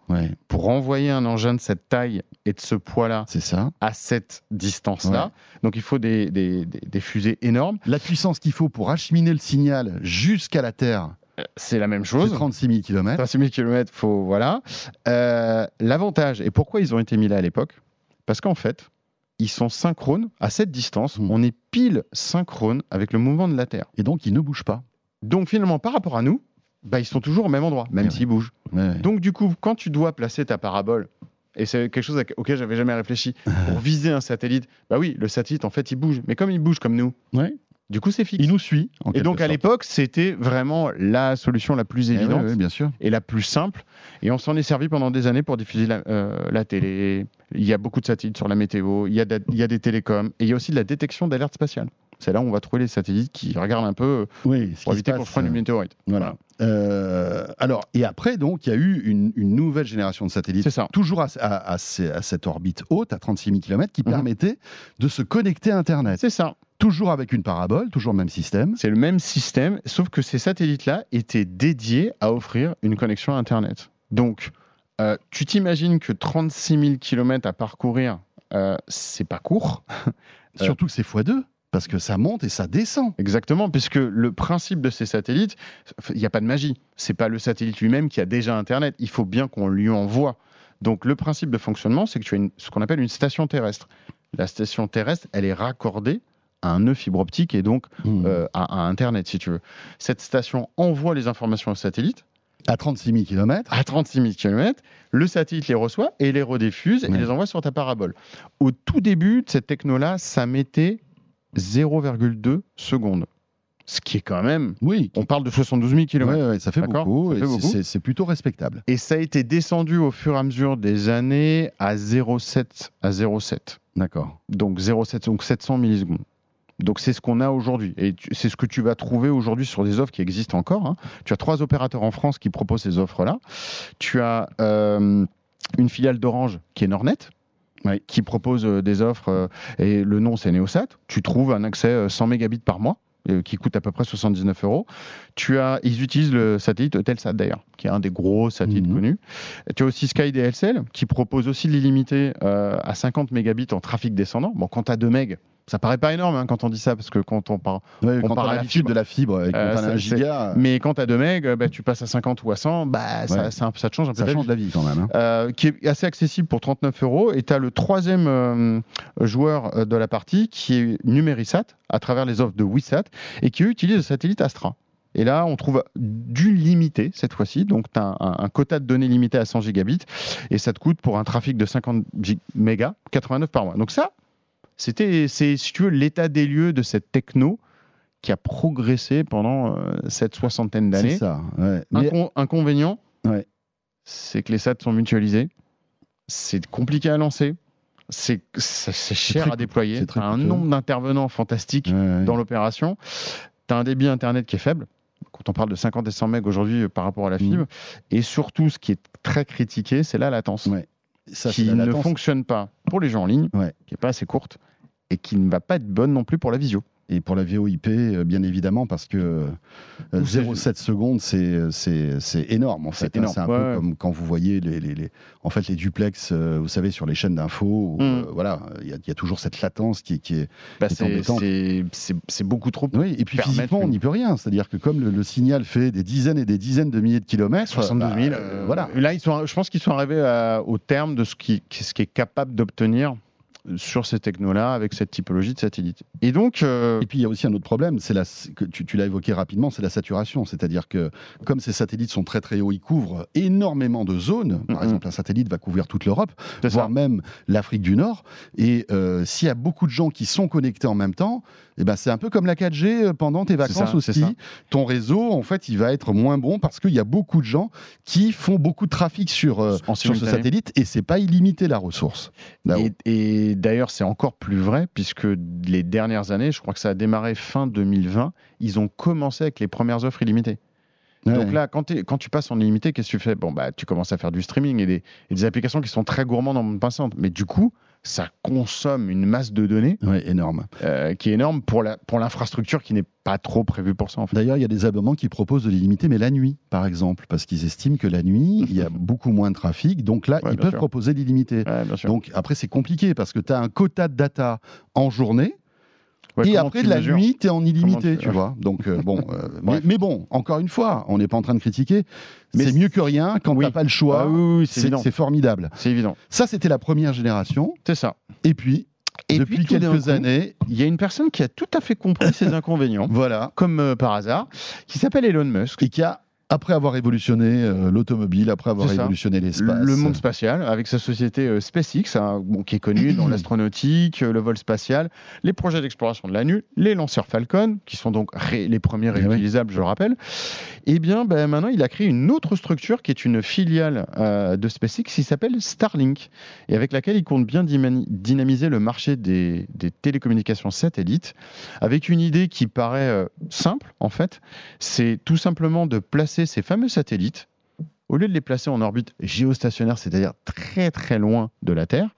pour envoyer un engin de cette taille et de ce poids-là à cette distance-là. Donc il faut des, des, des, fusées énormes. La puissance qu'il faut pour acheminer le signal jusqu'à la Terre. Euh, c'est la même chose. 36 000 km. 36 000 km, faut, voilà. Euh, l'avantage, et pourquoi ils ont été mis là à l'époque? Parce qu'en fait, ils sont synchrones à cette distance. Hmm. On est pile synchrone avec le mouvement de la Terre. Et donc, ils ne bougent pas. Donc, finalement, par rapport à nous, bah, ils sont toujours au même endroit, même s'ils bougent. Donc, du coup, quand tu dois placer ta parabole, et c'est quelque chose auquel j'avais jamais réfléchi, pour viser un satellite, bah oui, le satellite, en fait, il bouge. Mais comme il bouge comme nous, du coup, c'est fixe. Il nous suit. et donc, à l'époque, c'était vraiment la solution la plus eh évidente bien sûr. et la plus simple. Et on s'en est servi pendant des années pour diffuser la, euh, la, télé. Il y a beaucoup de satellites sur la météo. Il y a, il y a des télécoms. Et il y a aussi de la détection d'alerte spatiale. C'est là où on va trouver les satellites qui regardent un peu oui, pour éviter qu'on se prenne une météorite. Voilà. Euh, alors, et après, donc, il y a eu une, nouvelle génération de satellites, ça. toujours à, à, cette orbite haute, à 36 000 km, qui mhm. permettait de se connecter à Internet. C'est ça. Toujours avec une parabole, toujours le même système. C'est le même système, sauf que ces satellites-là étaient dédiés à offrir une connexion à Internet. Donc, euh, tu t'imagines que 36 000 km à parcourir, euh, c'est pas court. Surtout que c'est x2 parce que ça monte et ça descend. Exactement, puisque le principe de ces satellites, il n'y a pas de magie. C'est pas le satellite lui-même qui a déjà Internet. Il faut bien qu'on lui envoie. Donc le principe de fonctionnement, c'est que tu as ce qu'on appelle une station terrestre. La station terrestre, elle est raccordée à un nœud fibre optique et donc mmh. euh, à, Internet, si tu veux. Cette station envoie les informations au satellite. À 36 000 km À 36 000 km. Le satellite les reçoit et les rediffuse et les envoie sur ta parabole. Au tout début de cette techno-là, ça mettait 0,2 secondes. Ce qui est quand même. Oui. On parle de 72 000 km. ça fait beaucoup. C'est plutôt respectable. Et ça a été descendu au fur et à mesure des années à 0,7 à 0,7. D'accord. Donc 0,7, donc 700 millisecondes. Donc c'est ce qu'on a aujourd'hui. Et c'est ce que tu vas trouver aujourd'hui sur des offres qui existent encore. Hein. Tu as trois opérateurs en France qui proposent ces offres-là. Tu as euh, une filiale d'Orange qui est Nornet qui propose euh, des offres, euh, et le nom c'est Neosat. Tu trouves un accès 100 euh, mégabits par mois qui coûte à peu près 79 euros. Tu as, ils utilisent le satellite Eutelsat d'ailleurs, qui est un des gros satellites Mhm. connus. Tu as aussi Sky DSL, qui propose aussi l'illimité euh, à 50 mégabits en trafic descendant. Bon, quand tu as 2 megs, ça paraît pas énorme hein, quand on dit ça, parce que quand on parle Ouais, On quand parle l'habitude de la fibre et Euh, un ça, giga, Mais quand tu as 2 megs, euh, bah, tu passes à 50 ou à 100, bah, ça, Ouais. ça, ça te change un peu ça change la vie quand même. hein. Euh, qui est assez accessible pour 39 euros. Et tu as le troisième euh, joueur euh, de la partie qui est Numérisat, à travers les offres de Wissat, et qui eux, utilise le satellite Astra. Et là, on trouve du limité cette fois-ci. Donc, tu as un, un quota de données limité à 100 gigabits et ça te coûte pour un trafic de 50 gig- mégas 89 par mois. Donc, ça, c'était, c'est, si tu veux, l'état des lieux de cette techno qui a progressé pendant euh, cette soixantaine C'est d'années. ça. ouais. Mais- Incon- inconvénient, Ouais. c'est que les SAT sont mutualisés. C'est compliqué à lancer. C'est c'est- c'est cher très à déployer. c'est très T'as un nombre d'intervenants Ouais, ouais. dans l'opération. Tu as un débit Internet qui est faible. Quand on parle de 50 et 100 MB aujourd'hui euh, par rapport à la fibre. Et surtout, ce qui est très critiqué, c'est la latence. Ouais. Ça, c'est qui la ne latence. fonctionne pas pour les gens en ligne, Ouais. qui n'est pas assez courte et qui ne va pas être bonne non plus pour la visio. Et pour la VoIP, euh, bien évidemment, parce que euh, Tout c'est- 0,7 secondes, c'est énorme en fait. hein. énorme, C'est un ouais, peu comme quand vous voyez les, les, les- en fait, les duplex, euh, vous savez, sur les chaînes d'infos. Mm. euh, voilà, il y, a- il y a toujours cette latence qui, qui est. Bah, C'est c'est beaucoup trop. Oui, et puis physiquement, on n'y peut rien. C'est-à-dire que comme le, le signal fait des dizaines et des dizaines de milliers de kilomètres, 72 000. bah, euh, voilà. Là, ils sont, je pense qu'ils sont arrivés à- au terme de ce qui, ce qui est capable d'obtenir sur ces technos-là avec cette typologie de satellite. Et donc, euh, Et puis il y a aussi un autre problème, c'est la, que tu, tu l'as évoqué rapidement, c'est la saturation. C'est-à-dire que comme ces satellites sont très très hauts, ils couvrent énormément de zones. Par Mhm. exemple, un satellite va couvrir toute l'Europe, voire ça. même l'Afrique du Nord. Et euh, s'il y a beaucoup de gens qui sont connectés en même temps, eh ben, c'est un peu comme la 4G pendant tes vacances ça, aussi. Ton réseau, en fait, il va être moins bon parce qu'il y a beaucoup de gens qui font beaucoup de trafic sur, euh, sur ce satellite et c'est pas illimité la ressource. Et, et d'ailleurs, c'est encore plus vrai puisque les dernières années, je crois que ça a démarré fin 2020, ils ont commencé avec les premières offres illimitées. Ouais. Donc là, quand tu passes en illimité, qu'est-ce que tu fais? Bon, bah, tu commences à faire du streaming et des, et des applications qui sont très gourmandes en bande passante. Mais du coup, ça consomme une masse de données énorme. euh, qui est énorme pour la pour l'infrastructure qui n'est pas trop prévue pour ça en fait. D'ailleurs, il y a des abonnements qui proposent de l'illimité, mais la nuit, par exemple, parce qu'ils estiment que la nuit, il y a beaucoup moins de trafic. Donc là, Ouais, ils peuvent sûr. proposer l'illimité. Ouais. Donc après, c'est compliqué parce que tu as un quota de data en journée. Ouais, et après, de la nuit, tu es en illimité, tu- vois. Donc, euh, bon. euh, mais, bon, encore une fois, on n'est pas en train de critiquer. Mais C'est mieux que rien. Quand Oui. tu pas le choix, Ah oui, oui, c'est formidable. C'est évident. Ça, c'était la première génération. C'est ça. Et puis, Et depuis puis, quelques années, Il y a une personne qui a tout à fait compris ces inconvénients, voilà, comme euh, par hasard, qui s'appelle Elon Musk. et qui a, après avoir révolutionné euh, l'automobile, après avoir révolutionné l'espace, Le monde spatial, avec sa société euh, SpaceX, hein, bon, qui est connue dans l'astronautique, euh, le vol spatial, les projets d'exploration de la Lune, les lanceurs Falcon, qui sont donc les premiers Eh oui. réutilisables, je le rappelle. Et bien, ben, maintenant, il a créé une autre structure qui est une filiale de SpaceX qui s'appelle Starlink, et avec laquelle il compte bien dynamiser le marché des, des télécommunications satellites, avec une idée qui paraît simple, en fait, c'est tout simplement de placer ces fameux satellites au lieu de les placer en orbite géostationnaire, c'est-à-dire très très loin de la Terre,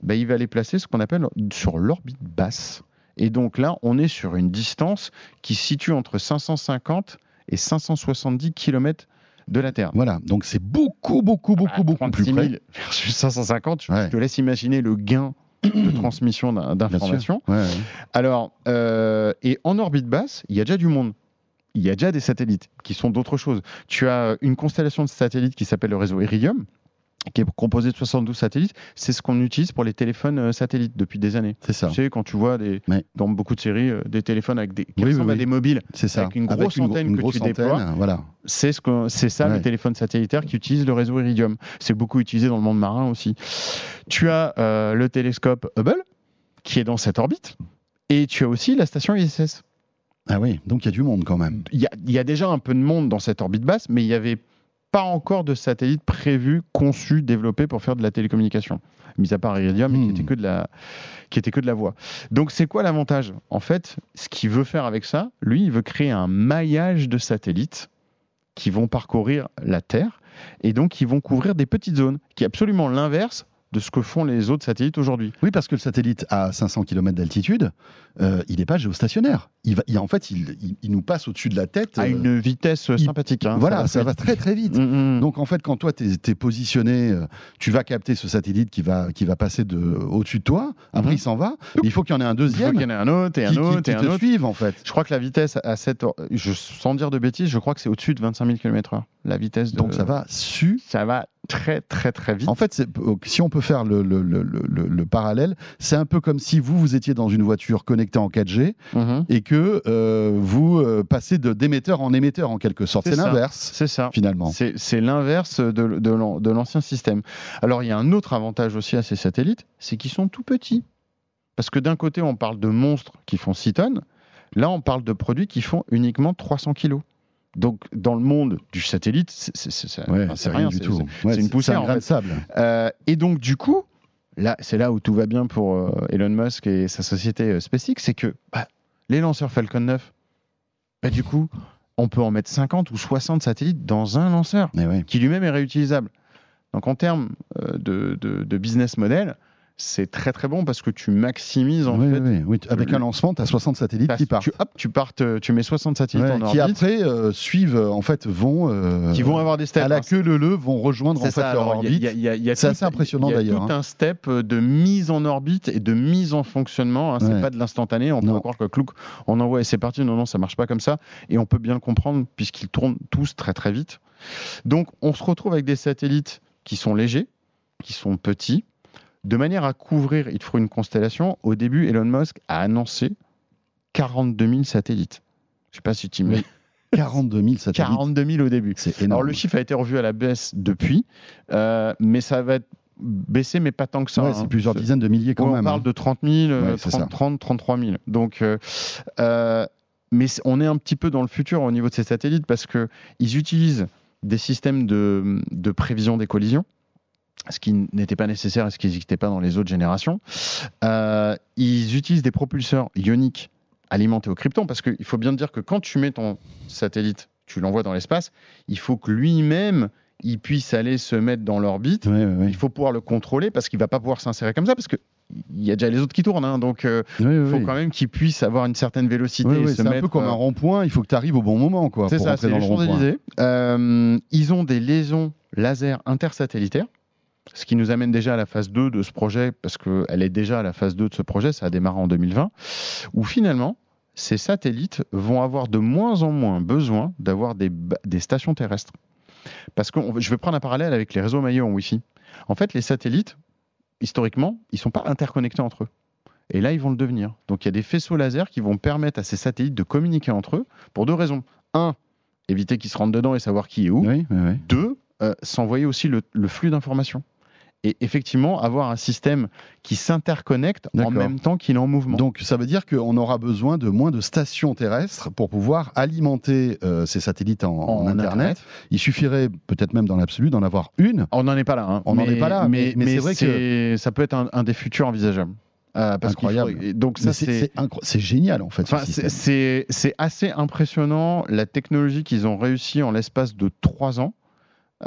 ben, il va les placer ce qu'on appelle sur l'orbite basse. Et donc là, on est sur une distance qui se situe entre 550 et 570 km de la Terre. Voilà, donc c'est beaucoup, beaucoup, beaucoup, Ah, beaucoup plus 36 000 près. versus 550, je te laisse imaginer le gain de transmission d'informations. Ouais, ouais. Alors, euh, et en orbite basse, il y a déjà du monde. Il y a déjà des satellites qui sont d'autres choses. Tu as une constellation de satellites qui s'appelle le réseau Iridium, qui est composé de 72 satellites. C'est ce qu'on utilise pour les téléphones euh, satellites depuis des années. C'est ça. Tu sais, quand tu vois des, Ouais. dans beaucoup de séries euh, des téléphones avec des, qui Oui, oui, ressemblent à oui. des mobiles, C'est ça. Avec une grosse gro- antenne une que grosse tu antenne, déploies. Voilà. c'est ce que- c'est ça Ouais. le téléphone satellitaire qui utilise le réseau Iridium. C'est beaucoup utilisé dans le monde marin aussi. Tu as euh, le télescope Hubble qui est dans cette orbite, et tu as aussi la station ISS. Ah oui, donc il y a du monde quand même. il y, a, il y a déjà un peu de monde dans cette orbite basse, mais il n'y avait pas encore de satellite prévu, conçu, développé pour faire de la télécommunication. Mis à part Iridium, mais qui Hmm. était que de la, qui était que de la voix. Donc c'est quoi l'avantage? En fait, ce qu'il veut faire avec ça, lui, il veut créer un maillage de satellites qui vont parcourir la Terre et donc qui vont couvrir des petites zones, qui est absolument l'inverse de ce que font les autres satellites aujourd'hui. Oui, parce que le satellite à 500 km d'altitude, euh, il n'est pas géostationnaire. Il va, il, en fait, il, il, nous passe au-dessus de la tête. À une vitesse sympathique. Hein, voilà, ça va, très très vite. Mm, mm. Donc en fait, quand toi, tu es, positionné, tu vas capter ce satellite qui va, qui va passer de, au-dessus de toi. Après, mm-hmm. il s'en va. Il faut qu'il y en ait un deuxième. Il faut qu'il y en ait un autre et un autre qui, et un autre. Suivent, en fait. Je crois que la vitesse à cette, je, sans dire de bêtises, je crois que c'est au-dessus de 25 000 km/h. La vitesse. De... Donc ça va su. Ça va très très très vite. En fait, si on peut faire le, le, le, le parallèle, c'est un peu comme si vous vous étiez dans une voiture connectée en 4G mm-hmm. et que euh, vous euh, passez de d'émetteur en émetteur en quelque sorte. C'est l'inverse. C'est ça. Finalement. C'est l'inverse de, de l'ancien système. Alors il y a un autre avantage aussi à ces satellites, c'est qu'ils sont tout petits. Parce que d'un côté, on parle de monstres qui font 6 tonnes. Là, on parle de produits qui font uniquement 300 kilos. Donc, dans le monde du satellite, c'est rien, du tout. C'est une poussière. Un sable. Euh, et donc, du coup, là, c'est là où tout va bien pour euh, Elon Musk et sa société euh, SpaceX, c'est que bah, les lanceurs Falcon 9, bah, du coup, on peut en mettre 50 ou 60 satellites dans un lanceur eh qui lui-même est réutilisable. Donc, en termes de, de, business model, c'est très très bon parce que tu maximises en fait. Oui, oui. Avec un lancement, tu as 60 satellites qui partent. Tu, hop, tu, partes, tu mets 60 satellites en orbite. Qui après euh, suivent, euh, en fait, vont. Euh, qui vont avoir des steps. À la queue le le vont rejoindre en fait leur orbite. C'est assez impressionnant d'ailleurs. Il y a tout hein. un step de mise en orbite et de mise en fonctionnement. Hein. C'est pas de l'instantané. On peut croire que Clouk, on envoie et c'est parti. Non, non, ça marche pas comme ça. Et on peut bien le comprendre puisqu'ils tournent tous très très vite. Donc on se retrouve avec des satellites qui sont légers, qui sont petits de manière à couvrir, il faut une constellation. Au début, Elon Musk a annoncé 42 000 satellites. Je ne sais pas si tu mets. 42 000 satellites. 42 000 au début. C'est énorme. Alors le chiffre a été revu à la baisse depuis, euh, mais ça va être baissé, mais pas tant que ça. Ouais, C'est hein. plusieurs dizaines de milliers quand même. On parle hein. de 30 000, 30, 33 000. Donc, euh, euh, mais on est un petit peu dans le futur au niveau de ces satellites parce qu'ils utilisent des systèmes de, de prévision des collisions ce qui n'était pas nécessaire et ce qui n'existait pas dans les autres générations. Euh, ils utilisent des propulseurs ioniques alimentés au krypton, parce qu'il faut bien dire que quand tu mets ton satellite, tu l'envoies dans l'espace, il faut que lui-même il puisse aller se mettre dans l'orbite. Il faut pouvoir le contrôler parce qu'il va pas pouvoir s'insérer comme ça parce que il y a déjà les autres qui tournent, hein, donc euh, il faut quand même qu'il puisse avoir une certaine vélocité. c'est un peu comme un euh, rond-point, il faut que tu arrives au bon moment. C'est ça, c'est les Champs-Élysées. ils ont des liaisons laser intersatellitaires ce qui nous amène déjà à la phase 2 de ce projet, parce qu'elle est déjà à la phase 2 de ce projet, ça a démarré en 2020, où finalement, ces satellites vont avoir de moins en moins besoin d'avoir des, stations terrestres. Parce que je vais prendre un parallèle avec les réseaux maillés en Wi-Fi. En fait, les satellites, historiquement, ils ne sont pas interconnectés entre eux. Et là, ils vont le devenir. Donc, il y a des faisceaux laser qui vont permettre à ces satellites de communiquer entre eux pour deux raisons. Un, éviter qu'ils se rentrent dedans et savoir qui est où. Deux, euh, s'envoyer aussi le flux d'informations et effectivement avoir un système qui s'interconnecte en même temps qu'il est en mouvement. Donc ça veut dire qu'on aura besoin de moins de stations terrestres pour pouvoir alimenter euh, ces satellites en, Internet. Il suffirait peut-être même dans l'absolu d'en avoir une. On n'en est pas là. Hein. On n'en est pas là. Mais, c'est vrai que ça peut être un, des futurs envisageables. Euh, Incroyable. Donc ça c'est génial en fait. c'est assez impressionnant la technologie qu'ils ont réussi en l'espace de trois ans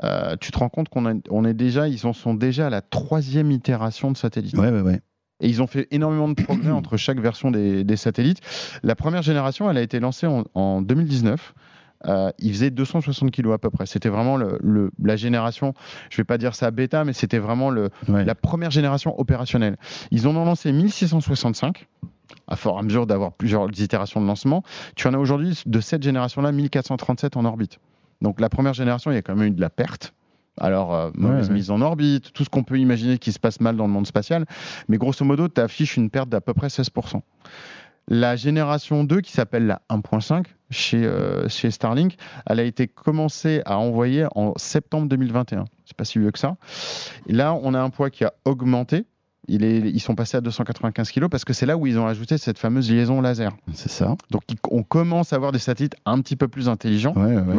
euh, tu te rends compte qu'on on est déjà, ils en sont déjà à la troisième itération de satellite. Ouais, ouais, ouais. Et ils ont fait énormément de progrès entre chaque version des, satellites. La première génération, elle a été lancée en, 2019. Euh, il faisait 260 kg à peu près. C'était vraiment le, la génération, je vais pas dire ça bêta, mais c'était vraiment le, la première génération opérationnelle. Ils en ont lancé 1665 à fort à mesure d'avoir plusieurs itérations de lancement. Tu en as aujourd'hui de cette génération-là 1437 en orbite. Donc la première génération, il y a quand même eu de la perte. Alors, euh, mauvaise mise en orbite, tout ce qu'on peut imaginer qui se passe mal dans le monde spatial. Mais grosso modo, tu affiches une perte d'à peu près 16%. La génération 2, qui s'appelle la 1.5 chez, euh, chez Starlink, elle a été commencée à envoyer en septembre 2021. C'est pas si vieux que ça. Et là, on a un poids qui a augmenté ils sont passés à 295 kg parce que c'est là où ils ont ajouté cette fameuse liaison laser. C'est ça. Donc on commence à avoir des satellites un petit peu plus intelligents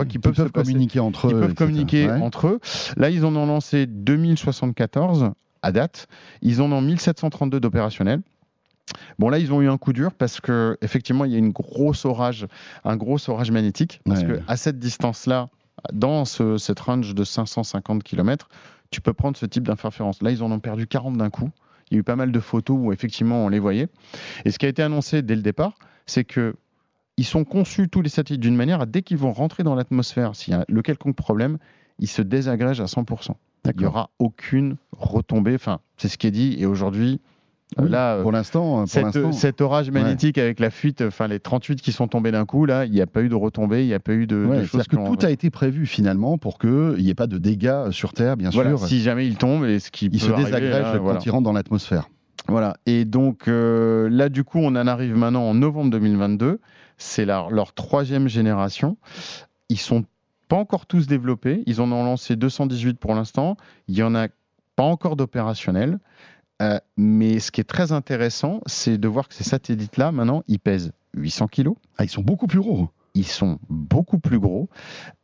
qui peuvent, communiquer entre eux. Ils peuvent communiquer entre eux. Là, ils en ont lancé 2074 à date. Ils en ont 1732 d'opérationnels. Bon là ils ont eu un coup dur parce que effectivement il y a une grosse orage, un gros orage magnétique parce que à cette distance là, dans cette range de 550 km, tu peux prendre ce type d'interférence. Là, ils en ont perdu 40 d'un coup. Il y a eu pas mal de photos où effectivement on les voyait. Et ce qui a été annoncé dès le départ, c'est que ils sont conçus tous les satellites d'une manière à dès qu'ils vont rentrer dans l'atmosphère, s'il y a le quelconque problème, ils se désagrègent à 100%. Il n'y aura aucune retombée. Enfin, c'est ce qui est dit. Et aujourd'hui, oui, là, pour l'instant, cet, orage magnétique avec la fuite, enfin les 38 qui sont tombés d'un coup, là, il n'y a pas eu de retombées, il n'y a pas eu de, ouais, choses. que tout a été prévu finalement pour qu'il n'y ait pas de dégâts sur Terre, bien voilà, sûr. Si jamais il tombe, et ce qui il se désagrège quand il rentre dans l'atmosphère. Voilà. Et donc euh, là, du coup, on en arrive maintenant en novembre 2022. C'est leur, leur troisième génération. Ils sont pas encore tous développés. Ils en ont lancé 218 pour l'instant. Il y en a pas encore d'opérationnels. Euh, mais ce qui est très intéressant, c'est de voir que ces satellites-là, maintenant, ils pèsent 800 kg. Ah, ils sont beaucoup plus gros. Ils sont beaucoup plus gros.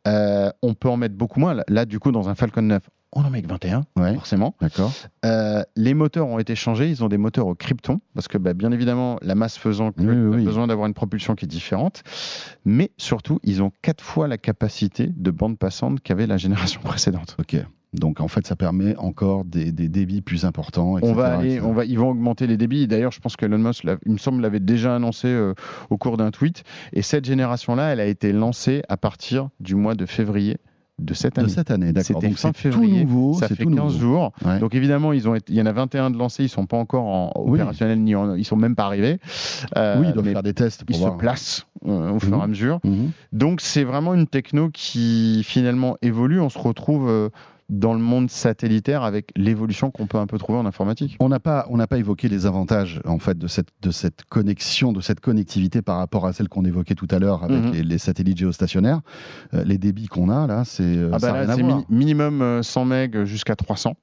Euh, on peut en mettre beaucoup moins. Là, du coup, dans un Falcon 9, on en met que 21, forcément. D'accord. Euh, les moteurs ont été changés. Ils ont des moteurs au krypton, parce que, bah, bien évidemment, la masse faisant que a besoin d'avoir une propulsion qui est différente. Mais surtout, ils ont quatre fois la capacité de bande passante qu'avait la génération précédente. Ok. Donc en fait, ça permet encore des, débits plus importants. on va aller, on va, ils vont augmenter les débits. D'ailleurs, je pense qu'Elon Musk, il me semble, l'avait déjà annoncé euh, au cours d'un tweet. Et cette génération-là, elle a été lancée à partir du mois de février de cette année. De cette année, d'accord. C'était fin février. Tout nouveau, ça fait 15 jours. Donc évidemment, ils ont il y en a 21 de lancés. Ils sont pas encore en opérationnel ni en, ils sont même pas arrivés. Euh, oui, ils doivent faire des tests. ils se placent euh, au fur et à mhm. mesure. Mhm. Donc c'est vraiment une techno qui finalement évolue. On se retrouve dans le monde satellitaire avec l'évolution qu'on peut un peu trouver en informatique. On n'a pas, on pas évoqué les avantages en fait de cette, de cette connexion, de cette connectivité par rapport à celle qu'on évoquait tout à l'heure avec mhm. les, satellites géostationnaires. Euh, les débits qu'on a là, c'est euh, ah bah minimum 100 euh, MB jusqu'à 300.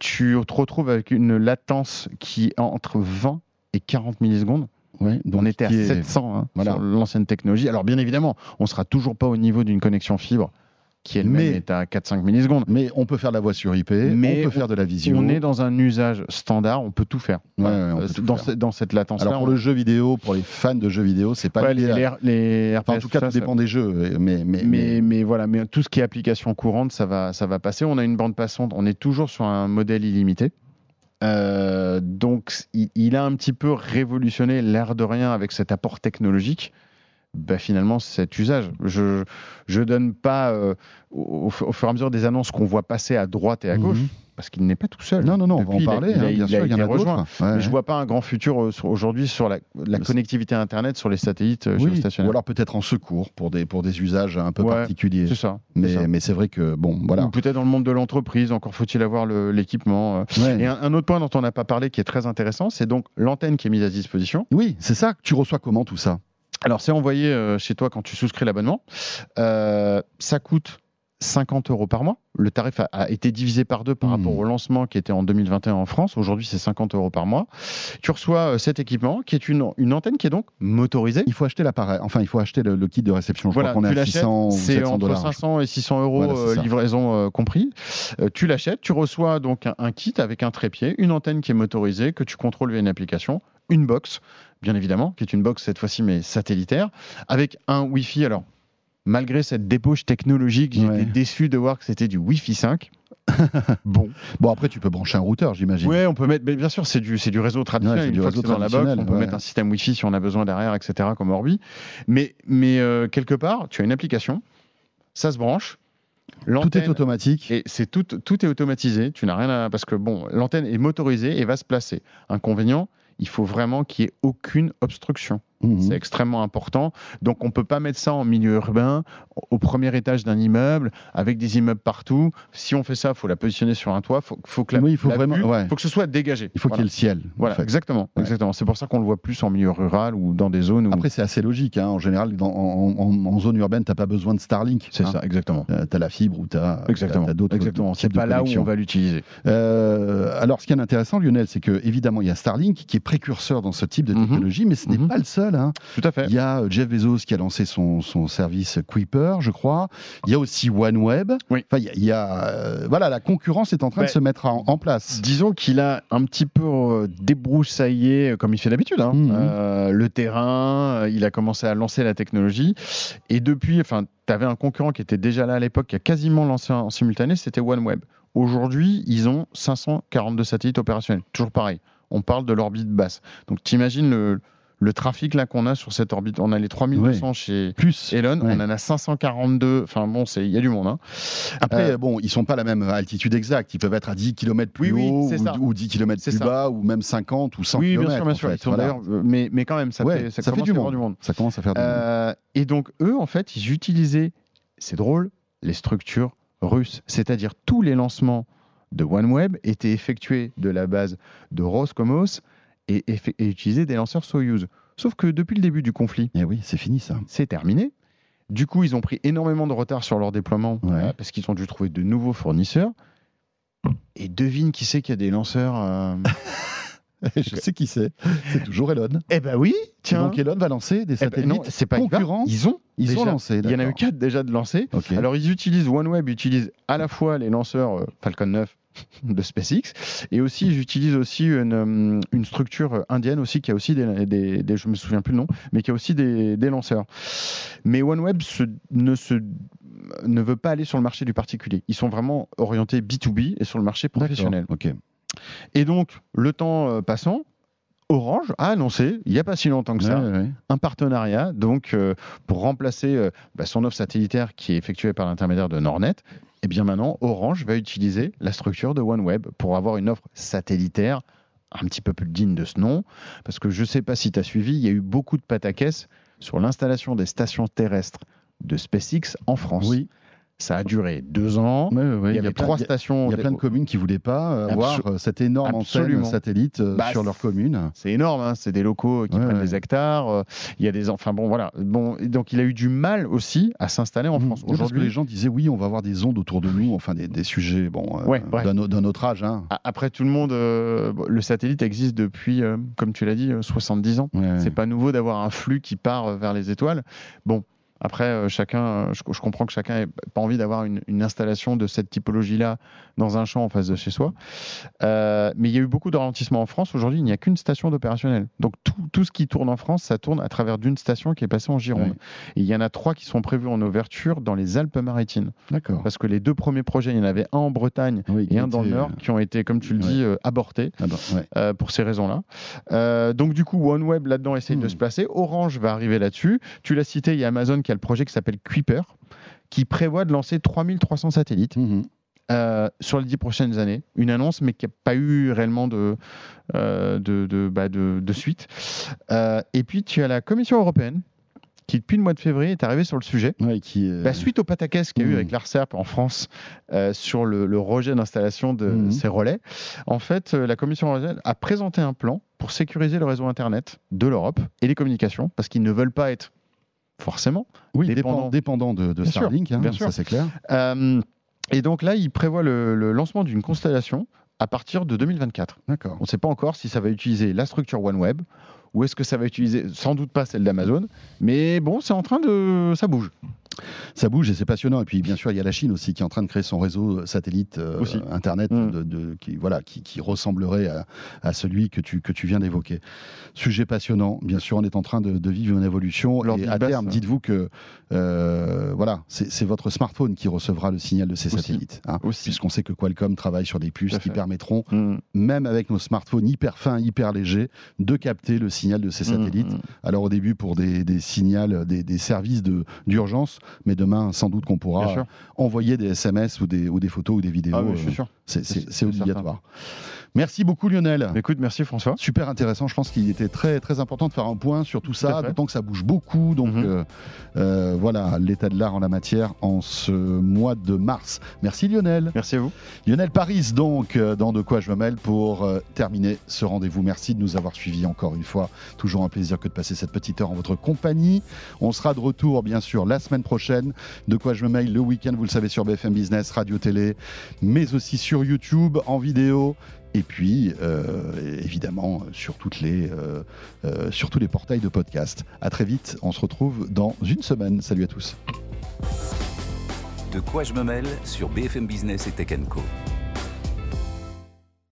tu te retrouves avec une latence qui est entre 20 et 40 millisecondes. Ouais, on était à 700 hein, sur l'ancienne technologie. Alors bien évidemment, on sera toujours pas au niveau d'une connexion fibre qui elle-même est à 4-5 millisecondes. Mais on peut faire de la voix sur IP, mais on peut faire de la visio. On est dans un usage standard, on peut tout faire. Euh, dans, dans, cette latence-là. Alors pour le jeu vidéo, pour les fans de jeux vidéo, c'est pas les, les, en tout cas, ça, dépend des jeux. Mais mais, mais, mais, voilà, mais tout ce qui est application courante, ça va, ça va passer. On a une bande passante, on est toujours sur un modèle illimité. Euh, donc, il, il, a un petit peu révolutionné l'air de rien avec cet apport technologique bah, finalement cet usage. Je ne donne pas euh, au, fur et à mesure des annonces qu'on voit passer à droite et à gauche. Mhm. Parce qu'il n'est pas tout seul. Non, non, non, on va en parler. Il bien sûr, il y en a rejoint. Mais je vois pas un grand futur euh, aujourd'hui sur la, connectivité Internet sur les satellites euh. Ou alors peut-être en secours pour des, pour des usages un peu particuliers. C'est ça. Mais, mais c'est vrai que, bon, voilà. Ou peut-être dans le monde de l'entreprise, encore faut-il avoir l'équipement. Et un, un, autre point dont on n'a pas parlé qui est très intéressant, c'est donc l'antenne qui est mise à disposition. Oui, c'est ça. Tu reçois comment tout ça? Alors, c'est envoyé euh, chez toi quand tu souscris l'abonnement. Euh, ça coûte 50 euros par mois. Le tarif a, été divisé par deux par hmm. rapport au lancement qui était en 2021 en France. Aujourd'hui, c'est 50 euros par mois. Tu reçois euh, cet équipement qui est une, une, antenne qui est donc motorisée. Il faut acheter l'appareil. Enfin, il faut acheter le, kit de réception. Je voilà, crois qu'on est à 600 C'est entre 500 et 600 euros livraison compris. tu l'achètes. Tu reçois donc un, un, kit avec un trépied, une antenne qui est motorisée que tu contrôles via une application, une box bien évidemment, qui est une box cette fois-ci mais satellitaire, avec un Wi-Fi. Alors, malgré cette débauche technologique, j'étais déçu de voir que c'était du Wi-Fi 5. bon. Bon, après, tu peux brancher un routeur, j'imagine. Oui, on peut mettre. bien sûr, c'est du, du réseau traditionnel. du réseau dans la box, on peut mettre un système Wi-Fi si on a besoin derrière, etc., comme Orbi. Mais, mais euh, quelque part, tu as une application, ça se branche. Tout est automatique. Et c'est tout, tout est automatisé. Tu n'as rien à. Parce que, bon, l'antenne est motorisée et va se placer. Inconvénient, il faut vraiment qu'il n'y ait aucune obstruction. Mhm. C'est extrêmement important. Donc on ne peut pas mettre ça en milieu urbain, au premier étage d'un immeuble, avec des immeubles partout. Si on fait ça, il faut la positionner sur un toit. Faut, faut que il faut vraiment, faut que ce soit dégagé. Il faut qu'il y ait le ciel. Voilà, exactement, exactement. C'est pour ça qu'on le voit plus en milieu rural ou dans des zones. Où... Après, c'est assez logique. Hein. En général, en, zone urbaine, tu n'as pas besoin de Starlink. C'est hein. ça, exactement. Euh, tu as la fibre ou tu as, d'autres. Exactement. C'est pas là où on va l'utiliser. Euh, alors, ce qui est intéressant, Lionel, c'est que évidemment, il y a Starlink qui est précurseur dans ce type de mhm. technologie, mais ce n'est mhm. pas le seul. Hein. Tout à fait. Il y a euh, Jeff Bezos qui a lancé son, son service Kuiper, je crois. Il y a aussi OneWeb. Oui. Enfin, il y a, euh, voilà, la concurrence est en train de se mettre en, place. Disons qu'il a un petit peu euh, débroussaillé, comme il fait d'habitude, hein. mhm. le terrain. Il a commencé à lancer la technologie. Et depuis, enfin, tu avais un concurrent qui était déjà là à l'époque, qui a quasiment lancé en simultané, c'était OneWeb. Aujourd'hui, ils ont 542 satellites opérationnels. Toujours pareil, on parle de l'orbite basse. Donc t'imagines le, le trafic là qu'on a sur cette orbite, on a les 3200 chez Plus. Elon, on en a 542. Enfin bon, il y a du monde. Hein. Après, bon, ils sont pas à la même altitude exacte. Ils peuvent être à 10 km plus Oui, oui, haut c'est ou, ça. ou 10 km plus ça. bas ou même 50 ou 100 oui, km. bien sûr, bien en sûr. fait. Voilà. euh, mais, mais quand même, ça Ouais, fait, ça fait commence du à faire monde. du monde. Ça commence à faire du monde. Euh, et donc, eux, en fait, ils utilisaient, c'est drôle, les structures russes. C'est-à-dire, tous les lancements de OneWeb étaient effectués de la base de Roscosmos et, et utilisaient des lanceurs Soyuz. Sauf que depuis le début du conflit, Eh oui, c'est fini ça. c'est terminé. Du coup, ils ont pris énormément de retard sur leur déploiement Ouais. euh, parce qu'ils ont dû trouver de nouveaux fournisseurs. Et devine qui c'est qui a des lanceurs. euh, Je sais qui c'est. C'est toujours Elon. Eh ben oui, tiens. Donc Elon va lancer des Eh ben satellites non, c'est pas concurrents. Ils ont. Ils déjà. ont lancé. Il y en a eu quatre déjà de lancés. Ok. Alors, ils utilisent OneWeb, utilise à la fois les lanceurs euh, Falcon 9 de SpaceX et aussi ils utilisent aussi une, euh, une structure indienne aussi qui a aussi des, des, des- je me souviens plus le nom, mais qui a aussi des, des lanceurs. Mais OneWeb se- ne se ne veut pas aller sur le marché du particulier. Ils sont vraiment orientés B2B et sur le marché professionnel. Ok. Et donc, le temps euh, passant, Orange a annoncé, il n'y a pas si longtemps que ça, Ouais, ouais. un partenariat donc euh, pour remplacer euh, bah, son offre satellitaire qui est effectuée par l'intermédiaire de Nornet. Et bien maintenant, Orange va utiliser la structure de OneWeb pour avoir une offre satellitaire un petit peu plus digne de ce nom. Parce que je ne sais pas si tu as suivi, il y a eu beaucoup de pataquès sur l'installation des stations terrestres de SpaceX en France. Oui. Ça a duré deux ans. Il y avait plein- trois y stations. Il y a plein de communes qui voulaient pas euh, avoir Absolu- euh, cette énorme Absolument. antenne satellite euh, Bah, sur leur commune. C'est énorme, hein, c'est des locaux qui Ouais, prennent ouais. des hectares. euh, Il y a des, enfin bon, voilà. Bon, donc il a eu du mal aussi à s'installer en Mhm. France. Que Aujourd'hui, les gens disaient oui, on va avoir des ondes autour de nous, enfin des, des sujets bon, euh, Ouais, d'un au- d'un autre âge. Hein. après tout le monde, euh, le satellite existe depuis, euh, comme tu l'as dit, euh, 70 ans. C'est pas nouveau d'avoir un flux qui part euh, vers les étoiles. Bon. Après, euh, chacun, euh, je, je comprends que chacun n'ait pas envie d'avoir une, une installation de cette typologie-là dans un champ en face de chez soi. Euh, mais il y a eu beaucoup de ralentissements en France. Aujourd'hui, il n'y a qu'une station d'opérationnel. Donc tout, tout ce qui tourne en France, ça tourne à travers d'une station qui est passée en Gironde. Et il y en a trois qui sont prévus en ouverture dans les Alpes-Maritimes. D'accord. Parce que les deux premiers projets, il y en avait un en Bretagne Oui, et un dans le Nord, qui ont été, comme tu le dis, abortés ah bah, ouais. euh, pour ces raisons-là. Euh, donc du coup, OneWeb là-dedans essaye de Hmm. se placer. Orange va arriver là-dessus. Tu l'as cité, il y a Amazon qui a le projet qui s'appelle Kuiper, qui prévoit de lancer 3300 satellites Mhm. euh, sur les dix prochaines années. Une annonce, mais qui n'a pas eu réellement de, euh, de, de, bah, de- de suite. Euh, et puis tu as la Commission européenne qui, depuis le mois de février, est arrivée sur le sujet. Ouais, qui, Bah, suite au pataquès qu'il y a eu Mhm. avec l'ARCEP en France sur le, le rejet d'installation de Mhm. ces relais, en fait, la Commission européenne a présenté un plan pour sécuriser le réseau Internet de l'Europe et les communications, parce qu'ils ne veulent pas être forcément. oui, dépendant. dépendant, de, de Bien sûr, Starlink, hein, ça c'est clair. Euh, et donc là, ils prévoient le, le lancement d'une constellation à partir de 2024. D'accord. On ne sait pas encore si ça va utiliser la structure OneWeb ou est-ce que ça va utiliser, sans doute pas celle d'Amazon, mais bon, c'est en train de. Ça bouge. Ça bouge et c'est passionnant. Et puis, bien sûr, il y a la Chine aussi qui est en train de créer son réseau satellite euh. Internet Mm. de, de- qui, voilà, qui, qui ressemblerait à, à celui que tu, que tu viens d'évoquer. Sujet passionnant. Bien sûr, on est en train de, de vivre une évolution. Et à terme, hein. dites-vous que euh, voilà, c'est votre smartphone qui recevra le signal de ces Aussi. satellites. hein. Puisqu'on sait que Qualcomm travaille sur des puces qui fait. permettront, Mm. même avec nos smartphones hyper fins, hyper légers, de capter le signal de ces satellites. Mm, mm. Alors au début pour des, des signals, des, des services de- d'urgence, mais demain sans doute qu'on pourra envoyer des SMS ou des, ou des photos ou des vidéos. Ah oui, je euh, suis sûr. c'est- obligatoire. Merci beaucoup Lionel. Écoute, merci François. Super intéressant. Je pense qu'il était très très important de faire un point sur tout ça, d'autant que ça bouge beaucoup. Donc Mhm. euh, euh, voilà l'état de l'art en la matière en ce mois de mars. Merci Lionel. Merci à vous. Lionel Paris, donc, euh, dans De quoi je me mêle pour euh, terminer ce rendez-vous. Merci de nous avoir suivis encore une fois. Toujours un plaisir que de passer cette petite heure en votre compagnie. On sera de retour, bien sûr, la semaine prochaine. De quoi je me mêle le week-end, vous le savez, sur BFM Business, Radio Télé, mais aussi sur YouTube, en vidéo. Et puis, euh, évidemment, sur, toutes les, euh, euh, sur tous les portails de podcast. À très vite. On se retrouve dans une semaine. Salut à tous. De quoi je me mêle sur BFM Business et Tech Co.